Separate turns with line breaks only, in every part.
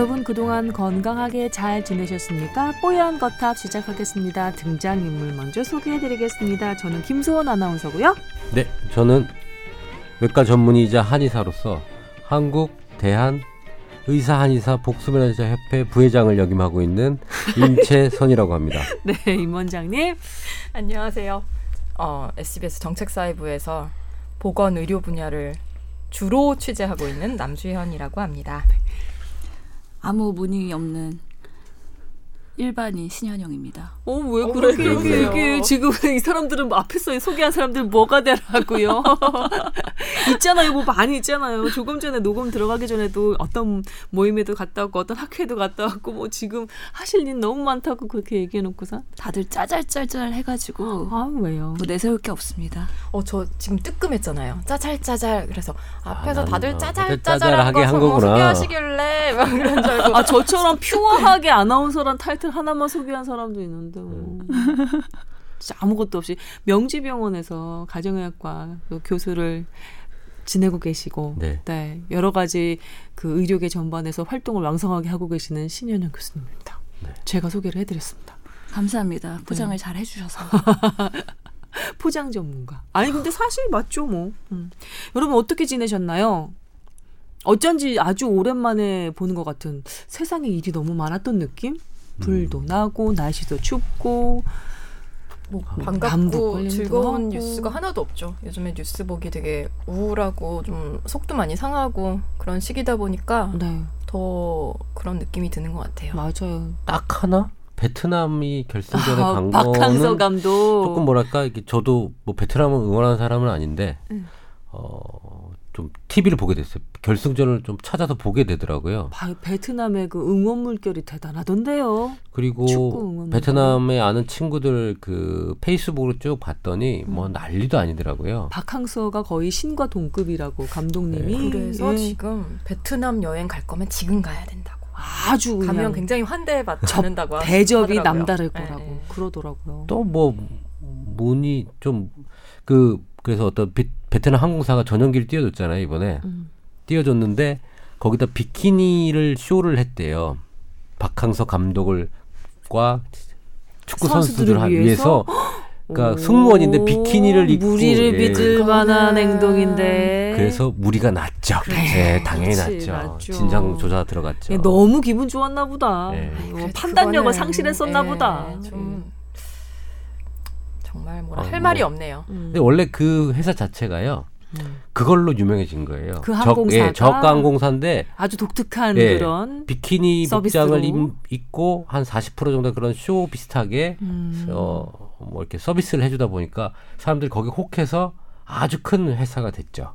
여러분 그동안 건강하게 잘 지내셨습니까? 뽀얀 거탑 시작하겠습니다. 등장인물 먼저 소개해드리겠습니다. 저는 김소원 아나운서고요.
네, 저는 외과 전문의이자 한의사로서 한국 대한 의사 한의사 복수면허자 협회 부회장을 역임하고 있는 임채선이라고 합니다.
네, 임 원장님.
안녕하세요. 어, SBS 정책사회부에서 보건 의료 분야를 주로 취재하고 있는 남주현이라고 합니다.
아무 문의 없는 일반인 신현영입니다.
어, 왜
어, 그러세요?
얘기해? 지금 이 사람들은 뭐 앞에서 소개한 사람들 뭐가 되라고요? 있잖아요. 뭐 많이 있잖아요. 조금 전에 녹음 들어가기 전에도 어떤 모임에도 갔다 왔고 어떤 학회에도 갔다 왔고 뭐 지금 하실 일 너무 많다고 그렇게 얘기해 놓고서
다들 짜잘짜잘 해가지고
아, 왜요?
뭐 내세울 게 없습니다.
어, 저 지금 뜨끔했잖아요. 짜잘짜잘. 그래서 앞에서
아,
다들
난, 어,
짜잘짜잘한
짜잘하게
거한뭐
거구나.
소개하시길래 막 이런 줄 알고
아, 저처럼 퓨어하게 아나운서란 타이틀 하나만 소개한 사람도 있는데 뭐. 진짜 아무것도 없이 명지병원에서 가정의학과 그 교수를 지내고 계시고
네.
네, 여러 가지 그 의료계 전반에서 활동을 왕성하게 하고 계시는 신현영 교수님입니다.
네.
제가 소개를 해드렸습니다.
감사합니다.
네.
포장을 잘 해주셔서.
포장 전문가. 아니 근데 사실 맞죠 뭐. 음. 여러분 어떻게 지내셨나요? 어쩐지 아주 오랜만에 보는 것 같은 세상에 일이 너무 많았던 느낌? 불도 나고 날씨도 춥고
뭐 반갑고
관련도
즐거운
하고.
뉴스가 하나도 없죠. 요즘에 뉴스 보기 되게 우울하고 좀 속도 많이 상하고 그런 시기다 보니까
네
더 그런 느낌이 드는 것 같아요.
맞아요.
딱 하나 베트남이 결승전에
아,
간 거는
감독
조금 뭐랄까 이게 저도 뭐 베트남을 응원하는 사람은 아닌데
음.
어 좀 TV를 보게 됐어요. 결승전을 좀 찾아서 보게 되더라고요.
바- 베트남의 그 응원 물결이 대단하던데요.
그리고 베트남에 아는 친구들 그 페이스북으로 쭉 봤더니 뭐
음.
난리도 아니더라고요.
박항서가 거의 신과 동급이라고 감독님이
네.
그래서
예.
지금 베트남 여행 갈 거면 지금 가야 된다고.
아주
가면
그냥
굉장히 환대해 받는다고 하-
대접이
하더라고요.
남다를
네,
거라고
네.
그러더라고요.
또 뭐 문이 좀 그 그래서 어떤 비- 베트남 항공사가 전용기를 띄워줬잖아요 이번에
음.
띄워줬는데 거기다 비키니를 쇼를 했대요. 박항서 감독을 과 축구
선수들을 위해서?
위해서 그러니까 승무원인데 비키니를 입고
무리를
예.
빚을 만한
그거는-
행동인데
그래서 무리가 났죠.
그래.
네, 당연히
그렇지,
났죠.
났죠.
진상 조사 들어갔죠.
예, 너무 기분 좋았나 보다.
네.
뭐
그래도
판단력을
그거는,
상실했었나
예,
보다.
좀 정말 뭐라
아,
할
뭐.
말이 없네요.
음.
근데 원래 그 회사 자체가요.
음.
그걸로 유명해진 거예요.
그
적-
항공사가?
예, 저가 항공사인데
아주 독특한
예,
그런
비키니
서비스로.
복장을 입, 입고 한 40% 정도 그런 쇼 비슷하게
음.
어, 뭐 이렇게 서비스를 해주다 보니까 사람들이 거기 혹해서 아주 큰 회사가 됐죠.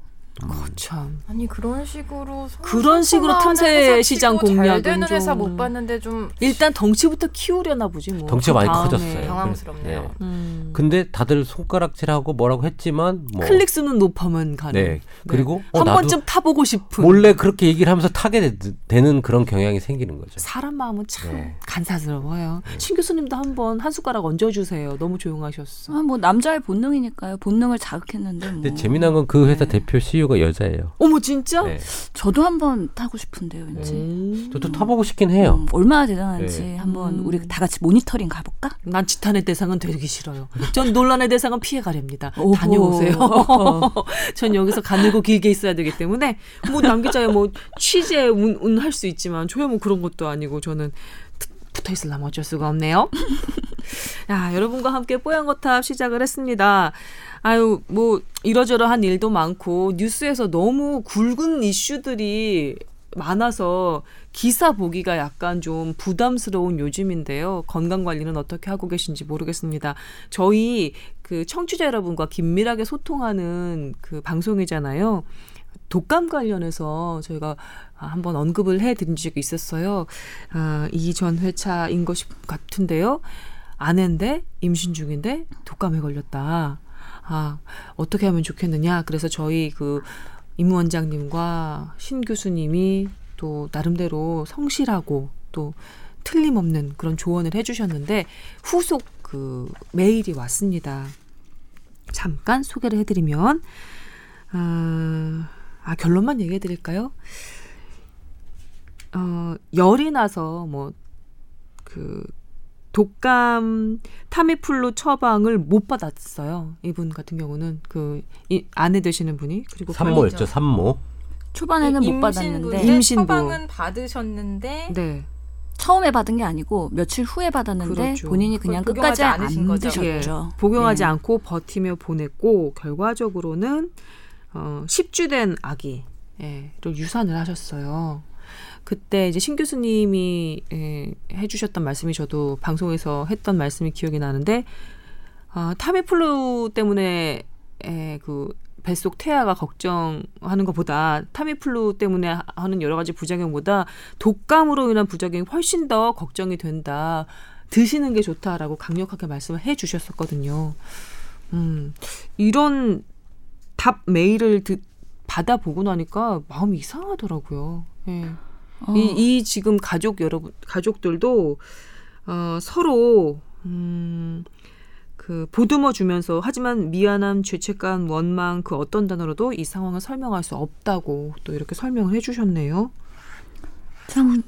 참.
아니 그런 식으로
그런 식으로 틈새 시장 공략은
되는 회사
좀-
못 봤는데 좀
일단 덩치부터 키우려나 보지 뭐.
덩치가
그
많이
다음에.
커졌어요.
당황스럽네요.
네.
음.
근데 다들 손가락질하고 뭐라고 했지만 뭐
클릭 수는 높으면 가능.
네. 그리고 어,
한
나도
번쯤 타보고 싶은.
몰래 그렇게 얘기를 하면서 타게 되, 는 그런 경향이 생기는 거죠.
사람 마음은 참
네.
간사스러워요. 신 교수님도 한번 한 숟가락 얹어주세요. 너무 조용하셨어.
아, 뭐 남자의 본능이니까요. 본능을 자극했는데 뭐.
근데 재미난 건 그 회사
네.
대표 CEO 가 여자예요.
어머 진짜?
네.
저도 한번 타고 싶은데요, 왠지.
음.
저도 타보고 싶긴 해요.
음, 얼마나 대단한지
네.
한번
음.
우리 다 같이 모니터링 가볼까?
난 지탄의 대상은 되기 싫어요. 전 논란의 대상은 피해 가렵니다.
오호.
다녀오세요. 전 여기서 가늘고 길게 있어야 되기 때문에 뭐 남기자야 뭐 취재 운할 수 있지만 저야 뭐 그런 것도 아니고 저는 붙어 있으려면 어쩔 수가 없네요. 야, 여러분과 함께 뽀얀거탑 시작을 했습니다. 아유, 뭐 이러저러한 일도 많고 뉴스에서 너무 굵은 이슈들이 많아서 기사 보기가 약간 좀 부담스러운 요즘인데요. 건강 관리는 어떻게 하고 계신지 모르겠습니다. 저희 그 청취자 여러분과 긴밀하게 소통하는 그 방송이잖아요. 독감 관련해서 저희가 한번 언급을 해드린 적이 있었어요. 아, 이전 회차인 것 같은데요. 아내인데 임신 중인데 독감에 걸렸다. 아, 어떻게 하면 좋겠느냐. 그래서 저희 그 임 원장님과 신 교수님이 또 나름대로 성실하고 또 틀림없는 그런 조언을 해주셨는데 후속 그 메일이 왔습니다. 잠깐 소개를 해드리면 아, 아 결론만 얘기해 드릴까요? 어, 열이 나서 뭐 그 독감 타미플루 처방을 못 받았어요. 이분 같은 경우는 그 이, 아내 되시는 분이 그리고
산모였죠, 산모.
초반에는 못
임신부.
받았는데
임신부.
처방은 받으셨는데
네.
처음에 받은 게 아니고 며칠 후에 받았는데
그렇죠.
본인이 그냥 끝까지 안. 드셨죠.
복용하지
예.
않고 버티며 보냈고 결과적으로는 어, 10주 된 아기를 유산을 하셨어요. 그때 이제 신 교수님이 예, 해주셨던 말씀이 저도 방송에서 했던 말씀이 기억이 나는데 아, 타미플루 때문에 에, 그 뱃속 태아가 걱정하는 것보다 타미플루 때문에 하- 하는 여러 가지 부작용보다 독감으로 인한 부작용이 훨씬 더 걱정이 된다. 드시는 게 좋다라고 강력하게 말씀을 해 주셨었거든요. 음, 이런 답 메일을 듣, 받아보고 나니까 마음이 이상하더라고요. 예.
어,
이, 이 지금 가족 여러분 가족들도 어, 서로 음, 그 보듬어 주면서 하지만 미안함, 죄책감, 원망 그 어떤 단어로도 이 상황을 설명할 수 없다고 또 이렇게 설명을 해주셨네요.
참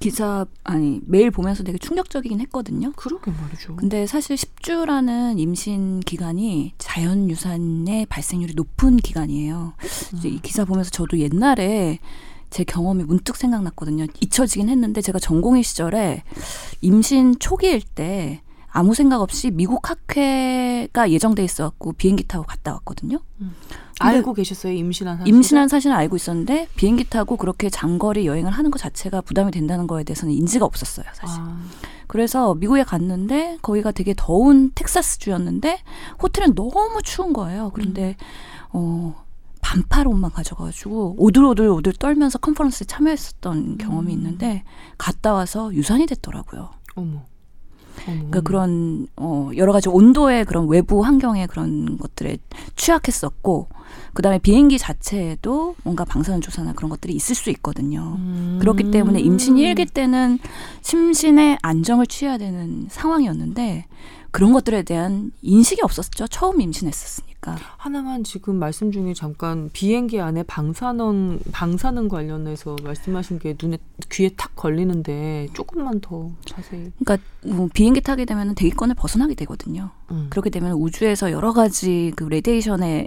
기사 아니 메일 보면서 되게 충격적이긴 했거든요.
그러게 말이죠.
근데 사실 10주라는 임신 기간이 자연 유산의 발생률이 높은 기간이에요. 이제 이 기사 보면서 저도 옛날에 제 경험이 문득 생각났거든요. 잊혀지긴 했는데 제가 전공의 시절에 임신 초기일 때 아무 생각 없이 미국 학회가 예정돼 있어갖고 비행기 타고 갔다 왔거든요.
알고 계셨어요 임신한 사실?
임신한 사실은 알고 있었는데 비행기 타고 그렇게 장거리 여행을 하는 것 자체가 부담이 된다는 거에 대해서는 인지가 없었어요, 사실.
아,
그래서 미국에 갔는데 거기가 되게 더운 텍사스 주였는데 호텔은 너무 추운 거예요. 그런데 어 반팔 옷만 가져가지고 오들오들 오들 떨면서 컨퍼런스에 참여했었던 경험이 있는데 갔다 와서 유산이 됐더라고요.
어머.
그러니까 그런 어 여러 가지 온도의 그런 외부 환경의 그런 것들에 취약했었고 그다음에 비행기 자체에도 뭔가 방사능 조사나 그런 것들이 있을 수 있거든요.
음.
그렇기 때문에 임신 1기 때는 심신의 안정을 취해야 되는 상황이었는데 그런 것들에 대한 인식이 없었죠. 처음 임신했었으니까.
하나만 지금 말씀 중에 잠깐 비행기 안에 방사능 방사능 관련해서 말씀하신 게 눈에 귀에 탁 걸리는데 조금만 더 자세히.
그러니까 뭐 비행기 타게 되면 대기권을 벗어나게 되거든요.
음.
그렇게 되면 우주에서 여러 가지 그 radiation에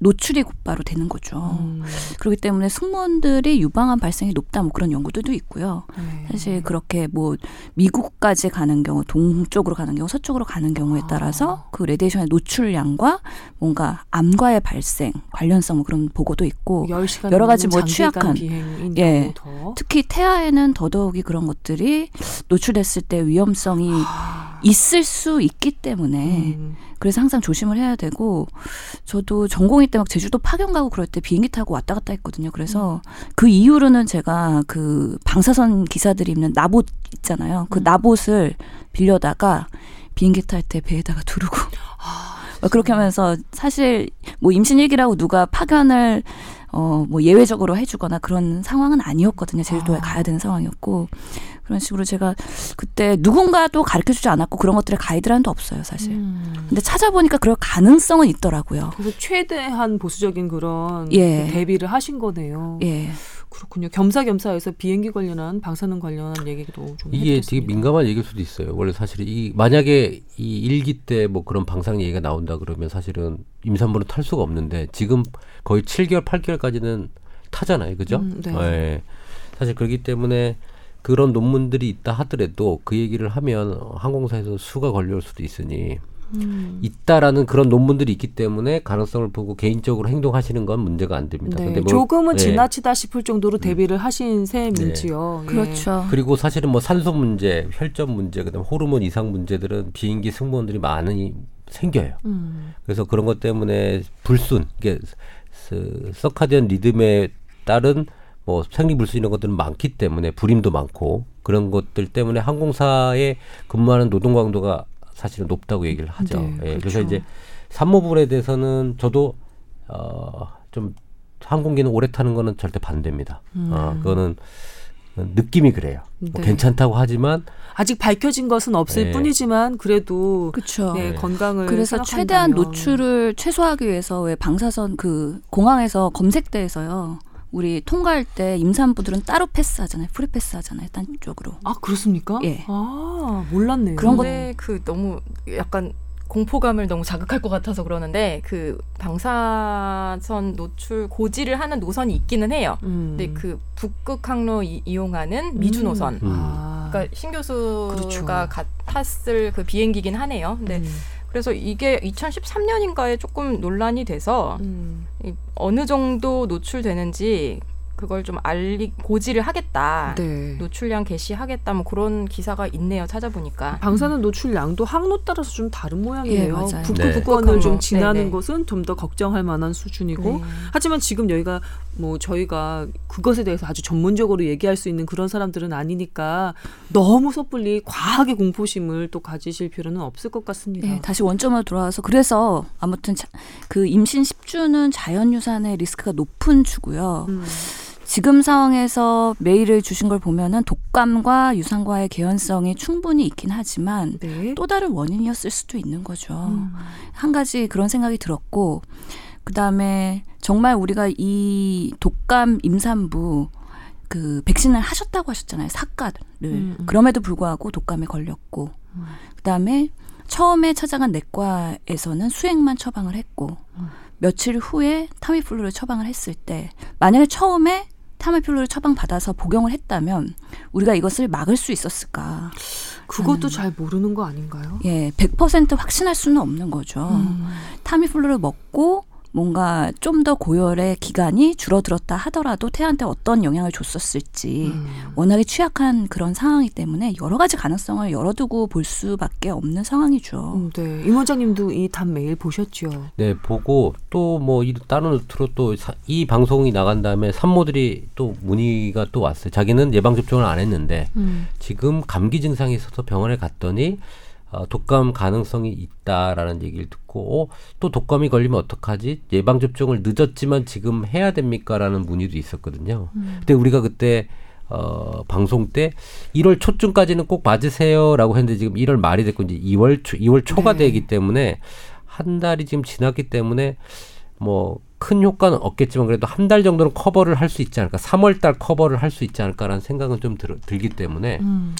노출이 곧바로 되는 거죠.
음.
그렇기 때문에 승무원들이 유방암 발생이 높다 뭐 그런 연구들도 있고요.
네.
사실 그렇게 뭐 미국까지 가는 경우, 동쪽으로 가는 경우, 서쪽으로 가는 경우에 따라서 그 radiation의 노출량과 뭔가 암과의 발생 관련성 뭐 그런 보고도 있고
10시간
여러 가지 뭐 취약한, 예.
더.
특히 태아에는 더더욱이 그런 것들이 노출됐을 때 위험성이 있을 수 있기 때문에
음.
그래서 항상 조심을 해야 되고 저도 전공의 때막 제주도 파견 가고 그럴 때 비행기 타고 왔다 갔다 했거든요. 그래서 그 이후로는 제가 그 방사선 기사들이 입는 나봇 있잖아요. 그 나봇을 빌려다가 비행기 탈 때 배에다가 두르고 막 그렇게 하면서 사실 뭐 임신 일기라고 누가 파견을 어 뭐 예외적으로 해주거나 그런 상황은 아니었거든요. 제주도에
아.
가야 되는 상황이었고 그런 식으로 제가 그때 누군가도 가르쳐 주지 않았고 그런 것들의 가이드라인도 없어요, 사실.
음.
근데 찾아보니까 그럴 가능성은 있더라고요.
그래서 최대한 보수적인 그런
예.
그 대비를 하신 거네요.
예.
그렇군요. 겸사겸사해서 비행기 관련한 방사능 관련한 얘기도 좀
이게 되게
해드렸습니다.
민감한 얘기일 수도 있어요. 원래 사실 이 만약에 이 일기 때 뭐 그런 방사능 얘기가 나온다 그러면 사실은 임산부는 탈 수가 없는데 지금 거의 7개월, 8개월까지는 타잖아요, 그죠?
음, 네.
예. 사실 그렇기 때문에 그런 논문들이 있다 하더라도 그 얘기를 하면 항공사에서 수가 걸려올 수도 있으니
음.
있다라는 그런 논문들이 있기 때문에 가능성을 보고 개인적으로 행동하시는 건 문제가 안 됩니다.
네,
근데 뭐
조금은
예.
지나치다 싶을 정도로 대비를 하신 셈이지요. 예.
그렇죠.
그리고 사실은 뭐 산소 문제, 혈전 문제, 그다음 호르몬 이상 문제들은 비행기 승무원들이 많이 생겨요.
음.
그래서 그런 것 때문에 불순, 이게 스- 서카디언 리듬에 따른 뭐 생리불순 이런 것들은 많기 때문에 불임도 많고 그런 것들 때문에 항공사에 근무하는 노동 강도가 사실은 높다고 얘기를 하죠.
네,
예,
그렇죠.
그래서 이제 산모분에 대해서는 저도 어좀 항공기는 오래 타는 거는 절대 반대입니다. 어, 그거는 느낌이 그래요. 뭐
네.
괜찮다고 하지만
아직 밝혀진 것은 없을
네.
뿐이지만 그래도
그렇죠.
네,
네.
건강을
그래서
생각한다면.
최대한 노출을 최소화하기 위해서 왜 방사선 그 공항에서 검색대에서요. 우리 통과할 때 임산부들은 따로 패스하잖아요. free pass하잖아요. 딴 쪽으로.
아 그렇습니까?
예.
아 몰랐네요.
그런 것-
근데 그 너무 약간 공포감을 너무 자극할 것 같아서 그러는데 그 방사선 노출 고지를 하는 노선이 있기는 해요.
음.
근데 그 북극 항로 이, 용하는 미주 노선.
음.
아.
그러니까 신 교수가
그렇죠.
가- 탔을 그 비행기긴 하네요. 근데
음.
그래서 이게 2013년인가에 조금 논란이 돼서
음.
이 어느 정도 노출되는지 그걸 좀 알리 고지를 하겠다.
네.
노출량 개시하겠다. 뭐 그런 기사가 있네요. 찾아보니까.
방사능 노출량도 항로 따라서 좀 다른 모양이에요.
예, 맞아요.
네.
북극권을 좀. 지나는
네, 네.
것은 좀 더 걱정할 만한 수준이고
네.
하지만 지금 여기가 뭐 저희가 그것에 대해서 아주 전문적으로 얘기할 수 있는 그런 사람들은 아니니까 너무 섣불리 과하게 공포심을 또 가지실 필요는 없을 것 같습니다.
네, 다시 원점으로 돌아와서 그래서 아무튼 자- 그 임신 10주는 자연 유산의 리스크가 높은 주고요.
음.
지금 상황에서 메일을 주신 걸 보면은 독감과 유산과의 개연성이 충분히 있긴 하지만
네.
또 다른 원인이었을 수도 있는 거죠.
음.
한 가지 그런 생각이 들었고 그다음에 정말 우리가 이 독감 임산부 그 백신을 하셨다고 하셨잖아요. 사과를.
음, 음.
그럼에도 불구하고 독감에 걸렸고 그다음에 처음에 찾아간 내과에서는 수액만 처방을 했고
음.
며칠 후에 타미플루를 처방을 했을 때 만약에 처음에 타미플루를 처방 받아서 복용을 했다면 우리가 이것을 막을 수 있었을까?
그것도
음.
잘 모르는 거 아닌가요?
예, 100% 확신할 수는 없는 거죠.
음.
타미플루를 먹고 뭔가 좀 더 고열의 기간이 줄어들었다 하더라도 태아한테 어떤 영향을 줬었을지
음.
워낙에 취약한 그런 상황이기 때문에 여러 가지 가능성을 열어두고 볼 수밖에 없는 상황이죠.
음, 네. 임 원장님도 이답 메일 보셨죠?
네, 보고 또 뭐 다른 루트로 또 이 방송이 나간 다음에 산모들이 또 문의가 또 왔어요. 자기는 예방 접종을 안 했는데
음.
지금 감기 증상이 있어서 병원에 갔더니 어, 독감 가능성이 있다라는 얘기를 듣고 어, 또 독감이 걸리면 어떡하지? 예방 접종을 늦었지만 지금 해야 됩니까라는 문의도 있었거든요. 근데 우리가 그때 어, 방송 때 1월 초쯤까지는 꼭 맞으세요라고 했는데 지금 1월 말이 됐고 이제 2월 초, 2월 초가
네.
되기 때문에 한 달이 지금 지났기 때문에 뭐 큰 효과는 없겠지만 그래도 한 달 정도는 커버를 할 수 있지 않을까. 3월 달 커버를 할 수 있지 않을까라는 생각은 좀 들, 들기 때문에
음.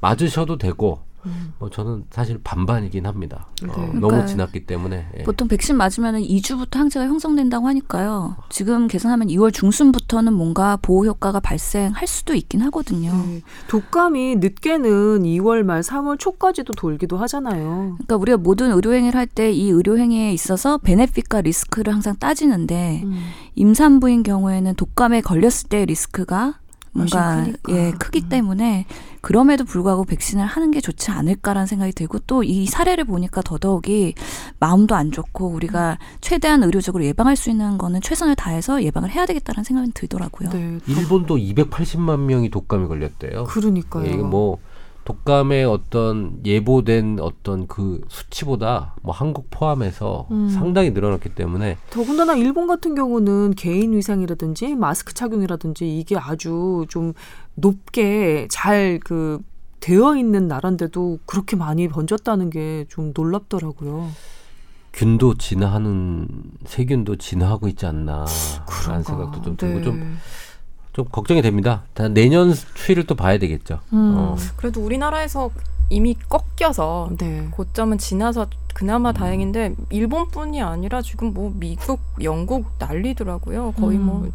맞으셔도 되고
음.
뭐 저는 사실 반반이긴 합니다. 어,
네.
너무
그러니까요.
지났기 때문에 예.
보통 백신 맞으면 2주부터 항체가 형성된다고 하니까요. 지금 계산하면 2월 중순부터는 뭔가 보호 효과가 발생할 수도 있긴 하거든요.
네. 독감이 늦게는 2월 말 3월 초까지도 돌기도 하잖아요.
그러니까 우리가 모든 의료행위를 할 때 이 의료행위에 있어서 베네핏과 리스크를 항상 따지는데
음.
임산부인 경우에는 독감에 걸렸을 때의 리스크가 뭔가. 예 크기
음.
때문에 그럼에도 불구하고 백신을 하는 게 좋지 않을까라는 생각이 들고 또 이 사례를 보니까 더더욱이 마음도 안 좋고 우리가 최대한 의료적으로 예방할 수 있는 거는 최선을 다해서 예방을 해야 되겠다는 생각이 들더라고요.
네.
일본도 280만 명이 독감이 걸렸대요.
그러니까요.
예, 뭐 독감의 어떤 예보된 어떤 그 수치보다 뭐 한국 포함해서
음.
상당히 늘어났기 때문에
더군다나 일본 같은 경우는 개인 위생이라든지 마스크 착용이라든지 이게 아주 좀 높게 잘그 되어 있는 나라인데도 그렇게 많이 번졌다는 게 좀 놀랍더라고요.
균도 진화하는 세균도 진화하고 있지 않나라는
그런가.
생각도 좀 들고
네.
좀, 좀 걱정이 됩니다. 다 내년 추이를 또 봐야 되겠죠.
음.
어.
그래도 우리나라에서 이미 꺾여서
네.
고점은 지나서 그나마 다행인데 일본뿐이 아니라 지금 뭐 미국, 영국 난리더라고요. 거의
음.
뭐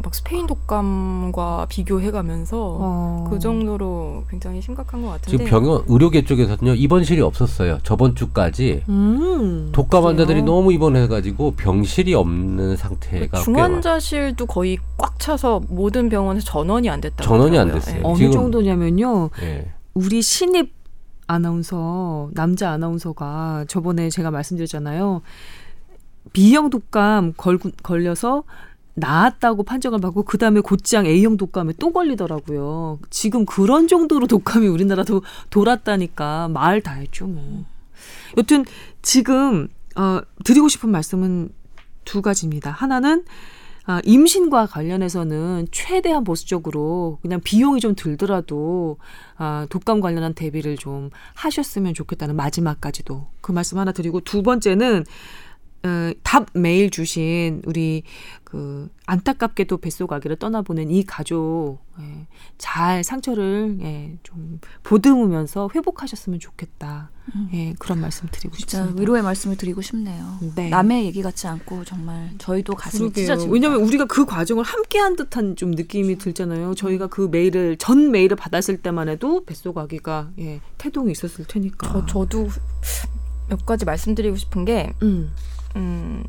막 스페인 독감과 비교해가면서
어.
그 정도로 굉장히 심각한 것 같은데
지금 병원 의료계 쪽에서는요 입원실이 없었어요. 저번 주까지
음.
독감 환자들이
그래요?
너무 입원해가지고 병실이 없는 상태가 꽤 많아요.
중환자실도 거의 꽉 차서 모든 병원에서 전원이 안 됐다고
전원이 안. 됐어요.
예.
어느
지금-
정도냐면요.
예.
우리 신입 아나운서 남자 아나운서가 저번에 제가 말씀드렸잖아요. B형 독감 걸, 걸려서 나았다고 판정을 받고 그 다음에 곧장 A형 독감에 또 걸리더라고요. 지금 그런 정도로 독감이 우리나라도 돌았다니까 말 다 했죠 뭐. 여튼 지금 어, 드리고 싶은 말씀은 두 가지입니다. 하나는 아, 임신과 관련해서는 최대한 보수적으로 그냥 비용이 좀 들더라도 아, 독감 관련한 대비를 좀 하셨으면 좋겠다는 마지막까지도 그 말씀 하나 드리고 두 번째는 어, 답 메일 주신 우리 그 안타깝게도 뱃속아기를 떠나보낸 이 가족 예, 잘 상처를 예, 좀 보듬으면서 회복하셨으면 좋겠다. 예, 그런 말씀 드리고
음. 진짜
싶습니다.
위로의 말씀을 드리고 싶네요.
네.
남의 얘기 같지 않고 정말 저희도 가슴이
그러게요.
찢어집니다.
왜냐하면 우리가 그 과정을 함께한 듯한 좀 느낌이 들잖아요. 저희가 그 메일을 전 메일을 받았을 때만 해도 뱃속 아기가 예, 태동이 있었을 테니까.
저 저도 몇 가지 말씀드리고 싶은 게
음.
음,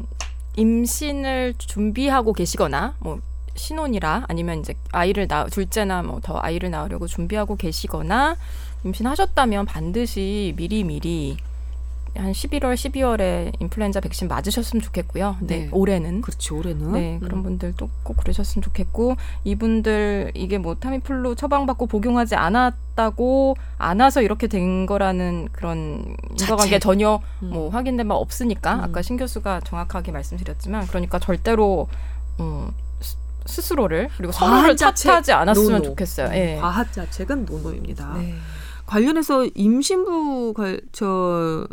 임신을 준비하고 계시거나 뭐 신혼이라 아니면 이제 아이를 낳 둘째나 뭐 더 아이를 낳으려고 준비하고 계시거나 임신하셨다면 반드시 미리 미리 한 11월, 12월에 인플루엔자 백신 맞으셨으면 좋겠고요. 네,
네.
올해는
그렇지 올해는
네, 그런
음.
분들도 꼭 그러셨으면 좋겠고 이분들 이게 뭐 타미플루 처방받고 복용하지 않았다고 안 와서 이렇게 된 거라는 그런 인과관계. 전혀
음.
뭐 확인된 바 없으니까
음.
아까 신 교수가 정확하게 말씀드렸지만 그러니까 절대로 음, 스- 스스로를 그리고 서로를 탓하지 않았으면
no no.
좋겠어요.
음,
예.
과학 자책은 no no입니다.
네.
관련해서 임신부 관- 저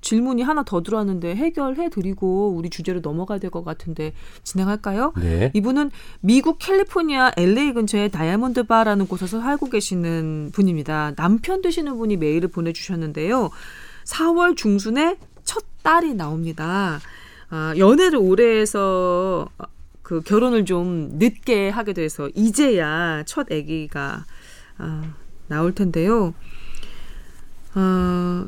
질문이 하나 더 들어왔는데 해결해 드리고 우리 주제로 넘어가야 될 것 같은데 진행할까요?
네.
이분은 미국 캘리포니아 LA 근처에 Diamond Bar라는 곳에서 살고 계시는 분입니다. 남편 되시는 분이 메일을 보내주셨는데요. 4월 중순에 첫 딸이 나옵니다. 아, 연애를 오래 해서 그 결혼을 좀 늦게 하게 돼서 이제야 첫 아기가 아, 나올 텐데요. 어, 아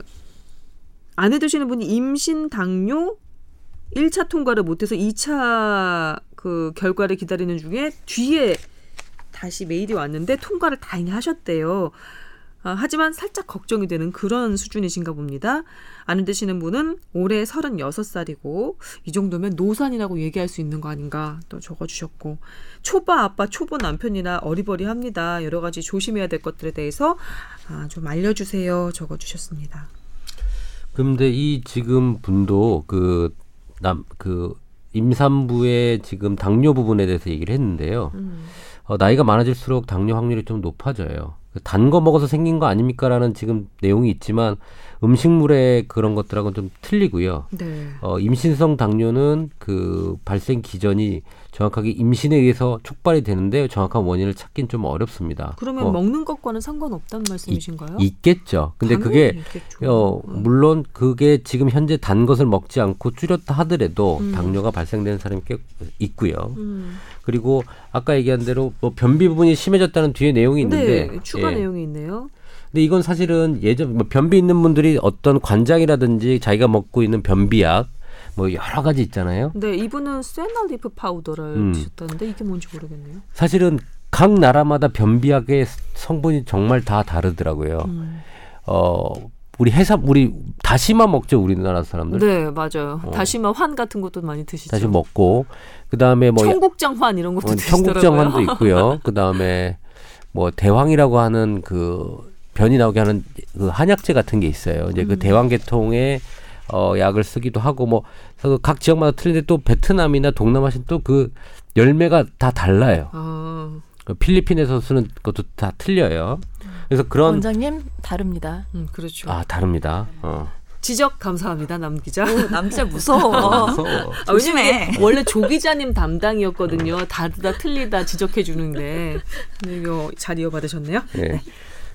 내 되시는 분이 임신 당뇨 1차 통과를 못해서 2차 그 결과를 기다리는 중에 뒤에 다시 메일이 왔는데 통과를 다행히 하셨대요. 아, 하지만 살짝 걱정이 되는 그런 수준이신가 봅니다. 아내 되시는 분은 올해 36살이고 이 정도면 노산이라고 얘기할 수 있는 거 아닌가 또 적어주셨고 초바 아빠 초보 남편이라 어리버리합니다. 여러 가지 조심해야 될 것들에 대해서 아, 좀 알려주세요 적어주셨습니다.
근데 이 지금 분도 그 남 그 임산부의 지금 당뇨 부분에 대해서 얘기를 했는데요.
음.
어, 나이가 많아질수록 당뇨 확률이 좀 높아져요. 단 거 먹어서 생긴 거 아닙니까라는 지금 내용이 있지만 음식물의 그런 것들하고는 좀 틀리고요.
네.
어, 임신성 당뇨는 그 발생 기전이 정확하게 임신에 의해서 촉발이 되는데 정확한 원인을 찾긴 좀 어렵습니다.
그러면
뭐
먹는 것과는 상관없다는 말씀이신가요?
있겠죠. 근데 그게
있겠죠.
어,
음.
물론 그게 지금 현재 단 것을 먹지 않고 줄였다 하더라도
음.
당뇨가 발생되는 사람이 꽤 있고요.
음.
그리고 아까 얘기한 대로 뭐 변비 부분이 심해졌다는 뒤에 내용이 있는데
네, 추가
예.
내용이 있네요.
근데 이건 사실은 예전 뭐 변비 있는 분들이 어떤 관장이라든지 자기가 먹고 있는 변비약 뭐 여러 가지 있잖아요.
네, 이분은 세나리프 파우더를
음.
드셨다는데 이게 뭔지 모르겠네요.
사실은 각 나라마다 변비약의 성분이 정말 다 다르더라고요.
음.
어 우리 해삼 우리 다시마 먹죠 우리나라 사람들.
네, 맞아요.
어.
다시마 환 같은 것도 많이 드시죠.
다시 먹고 그 다음에 뭐
청국장 환 이런 것도
어,
드시더라고요.
청국장 환도 있고요. 그 다음에 뭐 대왕이라고 하는 그 변이 나오게 하는 그 한약재 같은 게 있어요. 이제
음.
그 대왕계통의 어 약을 쓰기도 하고 뭐 그래서 각 지역마다 틀린데 또 베트남이나 동남아시아 또그 열매가 다 달라요.
아,
그 필리핀에서 쓰는 것도 다 틀려요. 그래서 그런
원장님 다릅니다.
음, 그렇죠.
아 다릅니다. 어.
지적 감사합니다, 남 기자.
남자 무서워.
그래서
아, 왜냐면. 이게 원래 조 기자님 담당이었거든요. 다르다 틀리다 지적해 주는데 근데 이거 잘 이어받으셨네요.
예.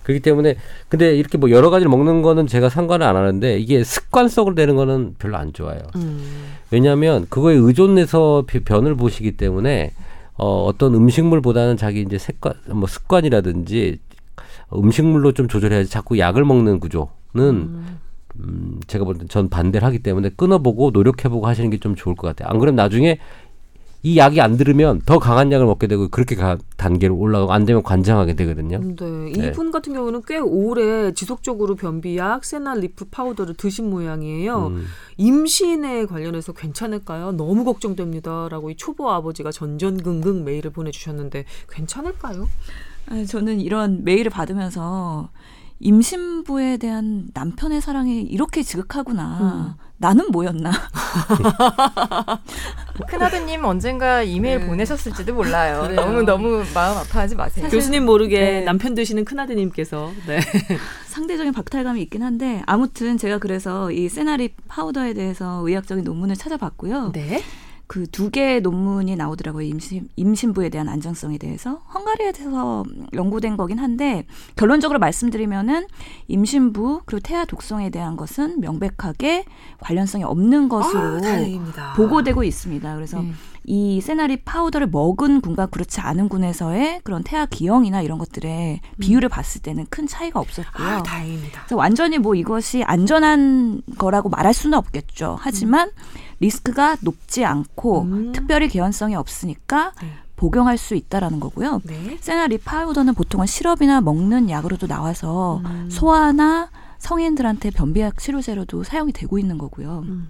그렇기 때문에 근데 이렇게 뭐 여러 가지를 먹는 거는 제가 상관을 안 하는데 이게 습관성으로 되는 거는 별로 안 좋아요.
음.
왜냐하면 그거에 의존해서 비- 변을 보시기 때문에 어, 어떤 음식물보다는 자기 이제 습관 뭐 습관이라든지 음식물로 좀 조절해야지 자꾸 약을 먹는 구조는
음.
음, 제가 볼때전 반대를 하기 때문에 끊어보고 노력해보고 하시는 게 좀 좋을 것 같아요. 안 그러면 나중에 이 약이 안 들으면 더 강한 약을 먹게 되고 그렇게 가, 단계로 올라가고 안 되면 관장하게 되거든요.
네,
네.
이분 같은 경우는 꽤 오래 지속적으로 변비약, senna leaf powder를 드신 모양이에요.
음.
임신에 관련해서 괜찮을까요? 너무 걱정됩니다라고 이 초보 아버지가 전전긍긍 메일을 보내 주셨는데 괜찮을까요?
아니, 저는 이런 메일을 받으면서 임신부에 대한 남편의 사랑이 이렇게 지극하구나. 나는 뭐였나?
큰아드님 언젠가 이메일
네.
보내셨을지도 몰라요.
그래요.
너무 너무 마음 아파하지 마세요.
교수님 모르게
네.
남편 되시는 큰아드님께서 네.
상대적인 박탈감이 있긴 한데 아무튼 제가 그래서 이 세나리 파우더에 대해서 의학적인 논문을 찾아봤고요.
네.
그 두 개의 논문이 나오더라고요. 임신, 임신부에 대한 안정성에 대해서. 헝가리에서 연구된 거긴 한데 결론적으로 말씀드리면은 임신부 그리고 태아 독성에 대한 것은 명백하게 관련성이 없는 것으로
아.
보고되고 있습니다. 그래서
네.
이 세나리 파우더를 먹은 군과 그렇지 않은 군에서의 그런 태아 기형이나 이런 것들의 비율을 봤을 때는 큰 차이가 없었고요.
아, 다행입니다.
그래서 완전히 뭐 이것이 안전한 거라고 말할 수는 없겠죠. 하지만 리스크가 높지 않고
음.
특별히 개연성이 없으니까
네.
복용할 수 있다라는 거고요.
네.
세나리 파우더는 보통은 시럽이나 먹는 약으로도 나와서
음.
소아나 성인들한테 변비약 치료제로도 사용이 되고 있는 거고요.
음.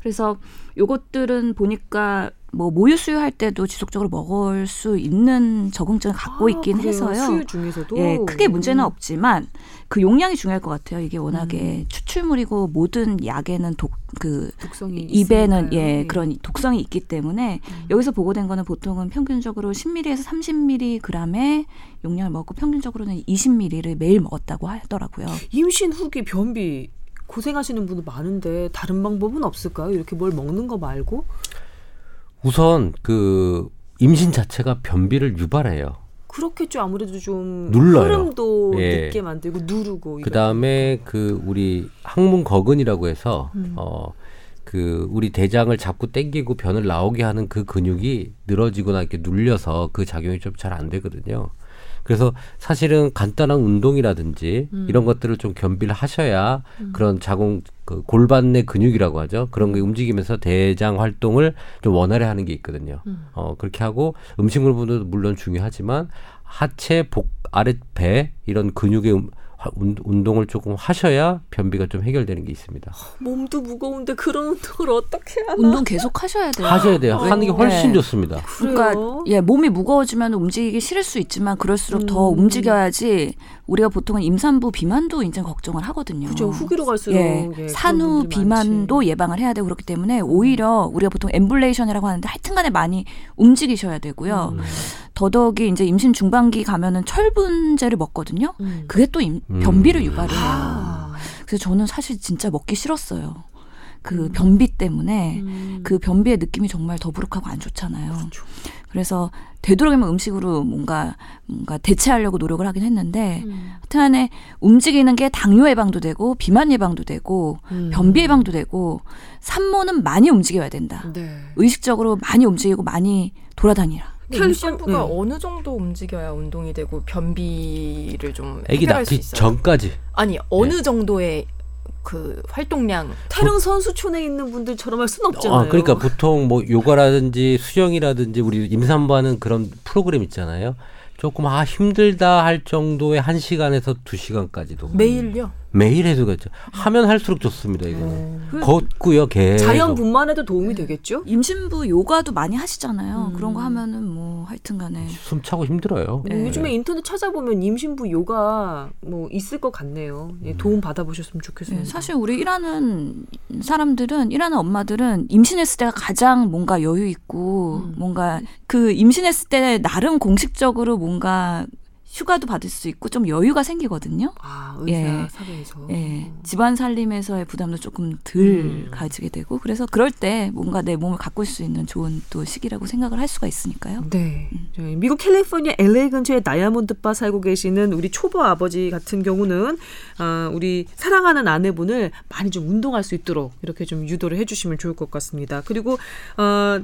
그래서 요것들은 보니까 뭐 모유 수유할 때도 지속적으로 먹을 수 있는 적응증을 갖고
아,
있긴
그래요?
해서요.
수유 중에서도
예, 크게 문제는
음.
없지만 그 용량이 중요할 것 같아요. 이게 워낙에
음.
추출물이고 모든 약에는 독그
독성이
입에는
있으니까요.
예 그런 독성이 있기 때문에
음.
여기서 보고된 거는 보통은 평균적으로 10ml에서 30mg의 용량을 먹고 평균적으로는 20ml를 매일 먹었다고 하더라고요.
임신 후기 변비 고생하시는 분들 많은데 다른 방법은 없을까요? 이렇게 뭘 먹는 거 말고
우선 그 임신 자체가 변비를 유발해요.
그렇겠죠. 아무래도 좀
눌러요.
흐름도
예.
늦게 만들고 누르고
그 다음에 그 우리 항문 거근이라고 해서
음.
어그 우리 대장을 자꾸 당기고 변을 나오게 하는 그 근육이 늘어지거나 이렇게 눌려서 그 작용이 좀 잘 안 되거든요. 그래서 사실은 간단한 운동이라든지
음.
이런 것들을 좀 겸비를 하셔야 그런 자궁 그 골반 내 근육이라고 하죠. 그런 게 움직이면서 대장 활동을 좀 원활히 하는 게 있거든요.
음.
어 그렇게 하고 음식물 분도 물론 중요하지만 하체 복 아랫 배 이런 근육의 음- 화- 운- 운동을 조금 하셔야 변비가 좀 해결되는 게 있습니다.
몸도 무거운데 그런 운동을 어떻게 하나?
운동 계속 하셔야 돼요.
하셔야 돼요. 하는 게 훨씬
네.
좋습니다.
그러니까
그래요?
예 몸이 무거워지면 움직이기 싫을 수 있지만 그럴수록 더
음.
움직여야지 우리가 보통은 임산부 비만도 이제 걱정을 하거든요.
그죠. 후기로 갈수록
예,
예,
산후 비만도
많지.
예방을 해야 되고 그렇기 때문에 오히려 우리가 보통 ambulation이라고 하는데 하여튼간에 많이 움직이셔야 되고요.
음.
더더욱이 이제 임신 중반기 가면은 철분제를 먹거든요.
음.
그게 또 임-
음.
변비를 유발해요.
아.
그래서 저는 사실 진짜 먹기 싫었어요. 그
음.
변비 때문에
음.
그 변비의 느낌이 정말 더부룩하고 안 좋잖아요.
그렇죠.
그래서 되도록이면 음식으로 뭔가 뭔가 대체하려고 노력을 하긴 했는데
음.
하여튼간에 움직이는 게 당뇨 예방도 되고 비만 예방도 되고
음.
변비 예방도 되고 산모는 많이 움직여야 된다.
네.
의식적으로 많이 움직이고 많이 돌아다니라.
임신부가
네.
어느 정도 움직여야 운동이 되고 변비를 좀
아기
해결할 수
낳기
있어요?
전까지
아니 어느 정도의 그 활동량
태릉 선수촌에 있는 분들처럼 할 수는 없잖아요.
아, 그러니까 보통 뭐 요가라든지 수영이라든지 우리 임산부 하는 그런 프로그램 있잖아요. 조금 아 힘들다 할 정도의 한 시간에서 두 시간까지도
매일요?
매일 해도 그렇죠. 하면 할수록 좋습니다. 이거는
어.
걷고요, 개.
자연분만 해도 도움이 되겠죠?
임신부 요가도 많이 하시잖아요.
음.
그런 거 하면은 뭐 하여튼간에
숨 차고 힘들어요.
뭐
네.
요즘에 인터넷 찾아보면 임신부 요가 뭐 있을 것 같네요. 예, 도움 받아보셨으면 좋겠습니다.
네, 사실 우리 일하는 사람들은 일하는 엄마들은 임신했을 때가 가장 뭔가 여유 있고
음.
뭔가 그 임신했을 때 나름 공식적으로 뭔가 휴가도 받을 수 있고 좀 여유가 생기거든요.
아 의사
예.
사회에서
예, 집안 살림에서의 부담도 조금 덜
음.
가지게 되고 그래서 그럴 때 뭔가 내 몸을 가꿀 수 있는 좋은 또 시기라고 생각을 할 수가 있으니까요.
네. 저희 미국 캘리포니아 LA 근처의 다이아몬드바 살고 계시는 우리 초보 아버지 같은 경우는 아, 우리 사랑하는 아내분을 많이 좀 운동할 수 있도록 이렇게 좀 유도를 해주시면 좋을 것 같습니다. 그리고 어,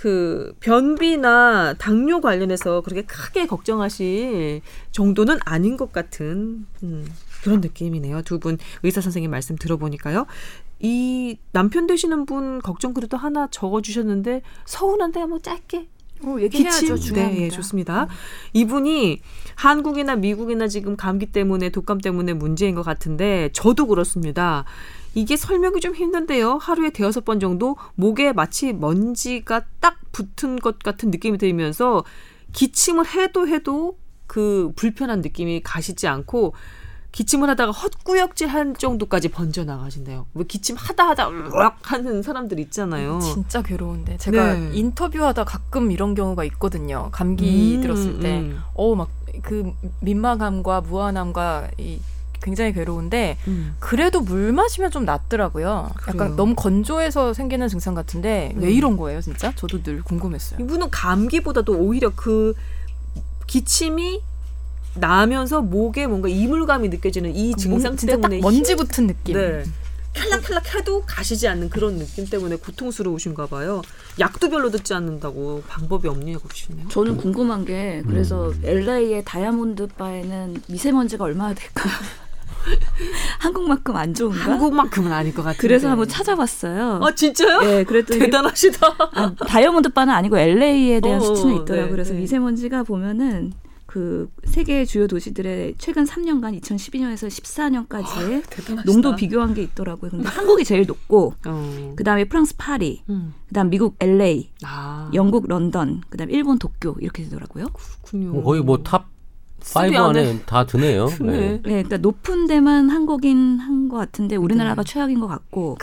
그 변비나 당뇨 관련해서 그렇게 크게 걱정하실 정도는 아닌 것 같은 음, 그런 느낌이네요. 두 분 의사 선생님 말씀 들어보니까요. 이 남편 되시는 분 걱정 그래도 하나 적어주셨는데 서운한데 한번 짧게
어,
기침 네, 예, 좋습니다. 이분이 한국이나 미국이나 지금 감기 때문에 독감 때문에 문제인 것 같은데 저도 그렇습니다. 이게 설명이 좀 힘든데요. 하루에 대여섯 번 정도 목에 마치 먼지가 딱 붙은 것 같은 느낌이 들면서 기침을 해도 해도 그 불편한 느낌이 가시지 않고 기침을 하다가 헛구역질 한 정도까지 번져 나가신대요. 왜 기침 하다 하다 으악 하는 사람들 있잖아요.
진짜 괴로운데 제가
네.
인터뷰하다 가끔 이런 경우가 있거든요. 감기
음,
들었을 때,
음.
어막그 민망함과 무안함과 이 굉장히 괴로운데
음.
그래도 물 마시면 좀 낫더라고요.
그래요.
약간 너무 건조해서 생기는 증상 같은데 왜
음.
이런 거예요, 진짜? 저도 늘 궁금했어요.
이분은 감기보다도 오히려 그 기침이 나면서 목에 뭔가 이물감이 느껴지는 이 증상
몸 진짜 딱
때문에
먼지 붙은 느낌.
네. 탈락탈락 해도 가시지 않는 그런 느낌 때문에 고통스러우신가 봐요. 약도 별로 듣지 않는다고 방법이 없냐고 그러시네요.
저는 궁금한 게 그래서 LA의 다이아몬드 바에는 미세먼지가 얼마나 될까요? 한국만큼 안 좋은가?
한국만큼은 아닐 것 같은데.
그래서 한번 찾아봤어요.
아 진짜요?
네, 그랬더니
대단하시다.
아, 다이아몬드 바는 아니고 LA에 대한
어,
수치는 있더라고요.
네,
그래서
네.
미세먼지가 보면은 그 세계 주요 도시들의 최근 3년간 2012년에서 14년까지의
대단하시다.
농도 비교한 게 있더라고요. 근데 한국이 제일 높고
어.
그다음에 프랑스 파리,
음.
그다음 미국 LA,
아.
영국 런던, 그다음 일본 도쿄 이렇게 되더라고요.
그렇군요.
뭐 거의 뭐
top
5
안에
다 드네요.
드네.
네.
네, 그러니까 높은 데만 한국인 한 것 같은데 우리나라가
네.
최악인 것 같고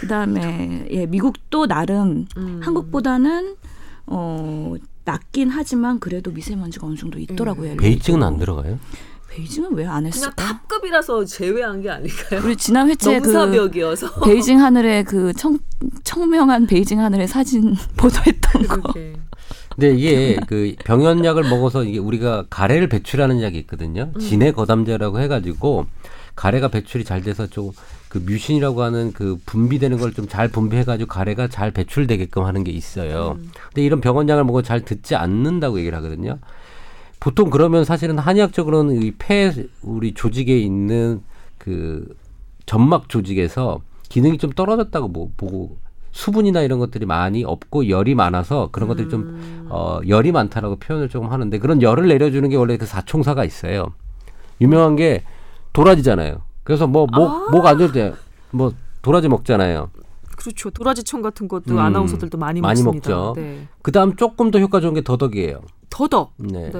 그다음에 예, 미국도 나름
음.
한국보다는 어 낮긴 하지만 그래도 미세먼지가 어느 정도 있더라고요. 도.
베이징은 안 들어가요?
베이징은 왜안
그냥
했을까?
top급이라서 제외한 게 아닐까요?
우리 지난 회차에 그
넘사벽이어서.
베이징 하늘의 그 청, 청명한 베이징 하늘의 사진 보도했던 거.
근데 이게 그 병원약을 먹어서 이게 우리가 가래를 배출하는 약이 있거든요.
음.
진해 거담제라고 해가지고 가래가 배출이 잘 돼서 좀 그 뮤신이라고 하는 그 분비되는 걸 좀 잘 분비해가지고 가래가 잘 배출되게끔 하는 게 있어요.
음.
근데 이런 병원약을 먹어 잘 듣지 않는다고 얘기를 하거든요. 보통 그러면 사실은 한의학적으로는 이 폐 우리 조직에 있는 그 점막 조직에서 기능이 좀 떨어졌다고 보- 보고 수분이나 이런 것들이 많이 없고 열이 많아서 그런 것들이 좀
음.
어, 열이 많다라고 표현을 조금 하는데 그런 열을 내려주는 게 원래 그 사총사가 있어요. 유명한 게 도라지잖아요. 그래서 뭐 목목안 좋을 때 뭐 도라지 먹잖아요.
그렇죠. 도라지청 같은 것도
음,
아나운서들도 많이,
많이
먹습니다.
먹죠.
네.
그다음 조금 더 효과 좋은 게 더덕이에요.
더덕.
네.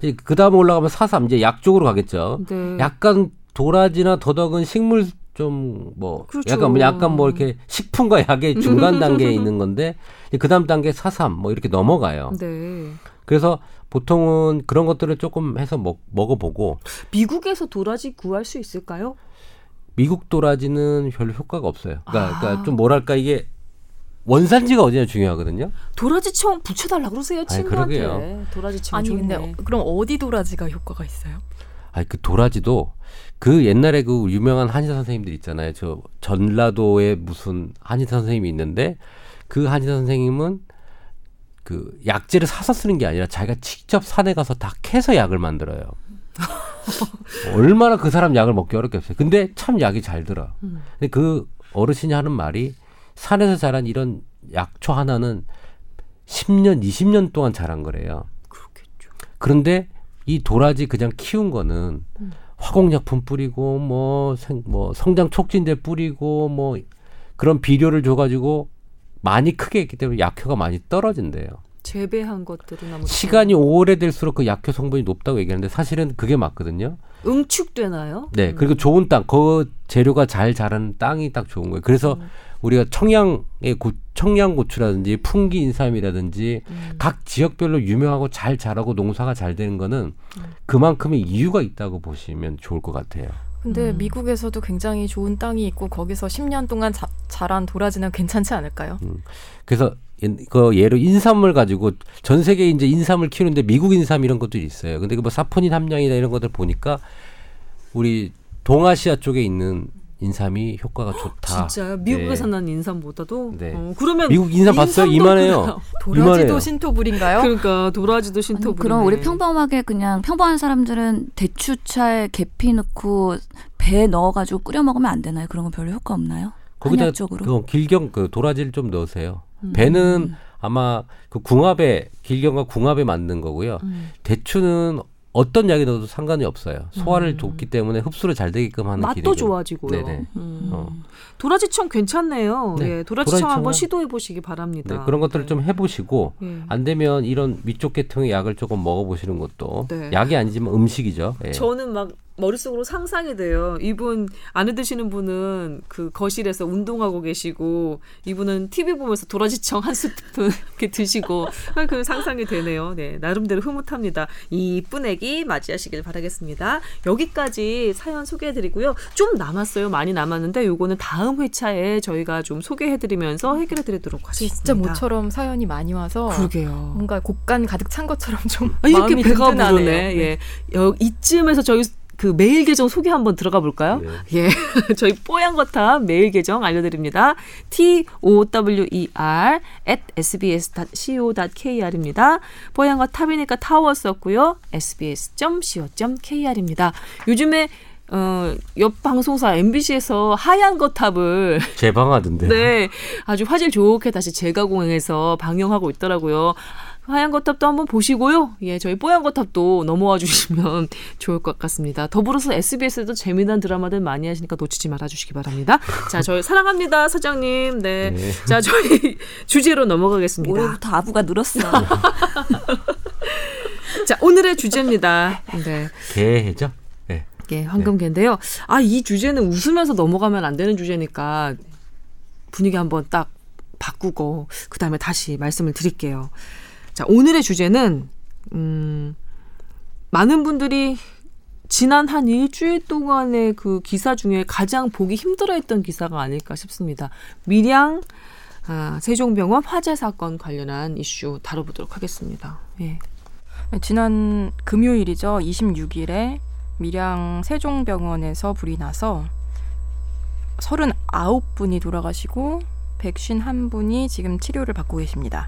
네.
그다음 올라가면 사삼 이제 약 쪽으로 가겠죠.
네.
약간 도라지나 더덕은 식물 좀뭐
그렇죠.
약간 뭐 약간 뭐 이렇게 식품과 약의 중간 단계에 있는 건데 그 다음 단계 사삼 뭐 이렇게 넘어가요.
네.
그래서 보통은 그런 것들을 조금 해서 먹, 먹어보고
미국에서 도라지 구할 수 있을까요?
미국 도라지는 별로 효과가 없어요. 그러니까,
아.
그러니까 좀 뭐랄까 이게 원산지가 어디냐 중요하거든요.
도라지청 붙여달라 그러세요 친구한테.
그러게요.
도라지청
아니
좋네.
근데 어- 그럼 어디 도라지가 효과가 있어요?
아니 그 도라지도 그 옛날에 그 유명한 한의사 선생님들 있잖아요. 저 전라도에 무슨 한의사 선생님이 있는데 그 한의사 선생님은 그 약재를 사서 쓰는 게 아니라 자기가 직접 산에 가서 다 캐서 약을 만들어요. 얼마나 그 사람 약을 먹기 어렵겠어요. 근데 참 약이 잘 들어.
음.
근데 그 어르신이 하는 말이 산에서 자란 이런 약초 하나는 10년, 20년 동안 자란 거래요.
그렇겠죠.
그런데 이 도라지 그냥 키운 거는
음.
화공약품 뿌리고 뭐, 생, 뭐 성장 촉진제 뿌리고 뭐 그런 비료를 줘가지고 많이 크게 했기 때문에 약효가 많이 떨어진대요.
재배한 것들은 아무튼
시간이 오래될수록 그 약효 성분이 높다고 얘기하는데 사실은 그게 맞거든요.
응축되나요?
네. 그리고 좋은 땅, 그 재료가 잘 자라는 땅이 딱 좋은 거예요. 그래서
음.
우리가 청양의 고, 청양고추라든지 풍기 인삼이라든지
음.
각 지역별로 유명하고 잘 자라고 농사가 잘 되는 거는
음.
그만큼의 이유가 있다고 보시면 좋을 것 같아요.
근데
음.
미국에서도 굉장히 좋은 땅이 있고 거기서 10년 동안 자, 자란 도라지는 괜찮지 않을까요?
그래서 예- 그 예로 인삼을 가지고 전 세계에 이제 인삼을 키우는데 미국 인삼 이런 것들이 있어요. 근데 그 뭐 사포닌 함량이나 이런 것들 보니까 우리 동아시아 쪽에 있는 인삼이 효과가 좋다.
진짜요? 미국에서
네.
난 인삼보다도.
네.
어, 그러면
미국 인삼 봤어요? 이만해요.
도라지도
이만해요.
신토불인가요?
그러니까 도라지도 신토불.
그럼 우리 평범하게 그냥 평범한 사람들은 대추차에 계피 넣고 배 넣어가지고 끓여 먹으면 안 되나요? 그런 건 별로 효과 없나요?
거기다. 그 길경 그 도라지를 좀 넣으세요.
음.
배는 아마 그 궁합에 길경과 궁합에 맞는 거고요.
음.
대추는 어떤 약이 넣어도 상관이 없어요. 소화를
음.
돕기 때문에 흡수를 잘 되게끔 하는
맛도
기능이-
좋아지고요. 음.
어.
도라지청 괜찮네요.
네,
예, 도라지청
도라지청은-
한번 시도해 보시기 바랍니다.
네, 그런 것들을
네.
좀 해보시고
예.
안 되면 이런 위쪽 계통의 약을 조금 먹어보시는 것도
네.
약이 아니지만 음식이죠. 예.
저는 막 머릿속으로 상상이 돼요. 이분 안에 드시는 분은 그 거실에서 운동하고 계시고 이분은 TV 보면서 도라지청 한 스푼 이렇게 드시고 그 상상이 되네요. 네, 나름대로 흐뭇합니다. 이쁜 애기 맞이하시길 바라겠습니다. 여기까지 사연 소개해드리고요. 좀 남았어요. 많이 남았는데 요거는 다음 회차에 저희가 좀 소개해드리면서 해결해드리도록 하겠습니다.
진짜 모처럼 사연이 많이 와서
그러게요.
뭔가 곡간 가득 찬 것처럼 좀
아, 이렇게 배가. 부르네. 예. 여, 이쯤에서 저희 그 메일 계정 소개 한번 들어가 볼까요? 예. 저희 뽀얀 거탑 메일 계정 알려드립니다. t o w e r at sbs.co.kr입니다. 뽀얀 거탑이니까 타워 썼고요. sbs.co.kr입니다. 요즘에 어, 옆 방송사 MBC에서 하얀 거탑을
재방하던데.
네, 아주 화질 좋게 다시 재가공해서 방영하고 있더라고요. 하얀 거탑도 한번 보시고요. 예, 저희 뽀얀 거탑도 넘어와 주시면 좋을 것 같습니다. 더불어서 SBS도 재미난 드라마들 많이 하시니까 놓치지 말아 주시기 바랍니다. 자, 저희 사랑합니다, 사장님. 네.
네.
자, 저희 주제로 넘어가겠습니다.
올해부터 아부가 늘었어.
자, 오늘의 주제입니다. 네.
개죠. 네.
예, 황금개인데요. 아, 이 주제는 웃으면서 넘어가면 안 되는 주제니까 분위기 한번 딱 바꾸고 그다음에 다시 말씀을 드릴게요. 자, 오늘의 주제는 음 많은 분들이 지난 한 일주일 동안의 그 기사 중에 가장 보기 힘들어했던 기사가 아닐까 싶습니다. 밀양 아, 세종병원 화재 사건 관련한 이슈 다뤄보도록 하겠습니다. 예.
지난 금요일이죠. 26일에 밀양 세종병원에서 불이 나서 39분이 돌아가시고 151분이 지금 치료를 받고 계십니다.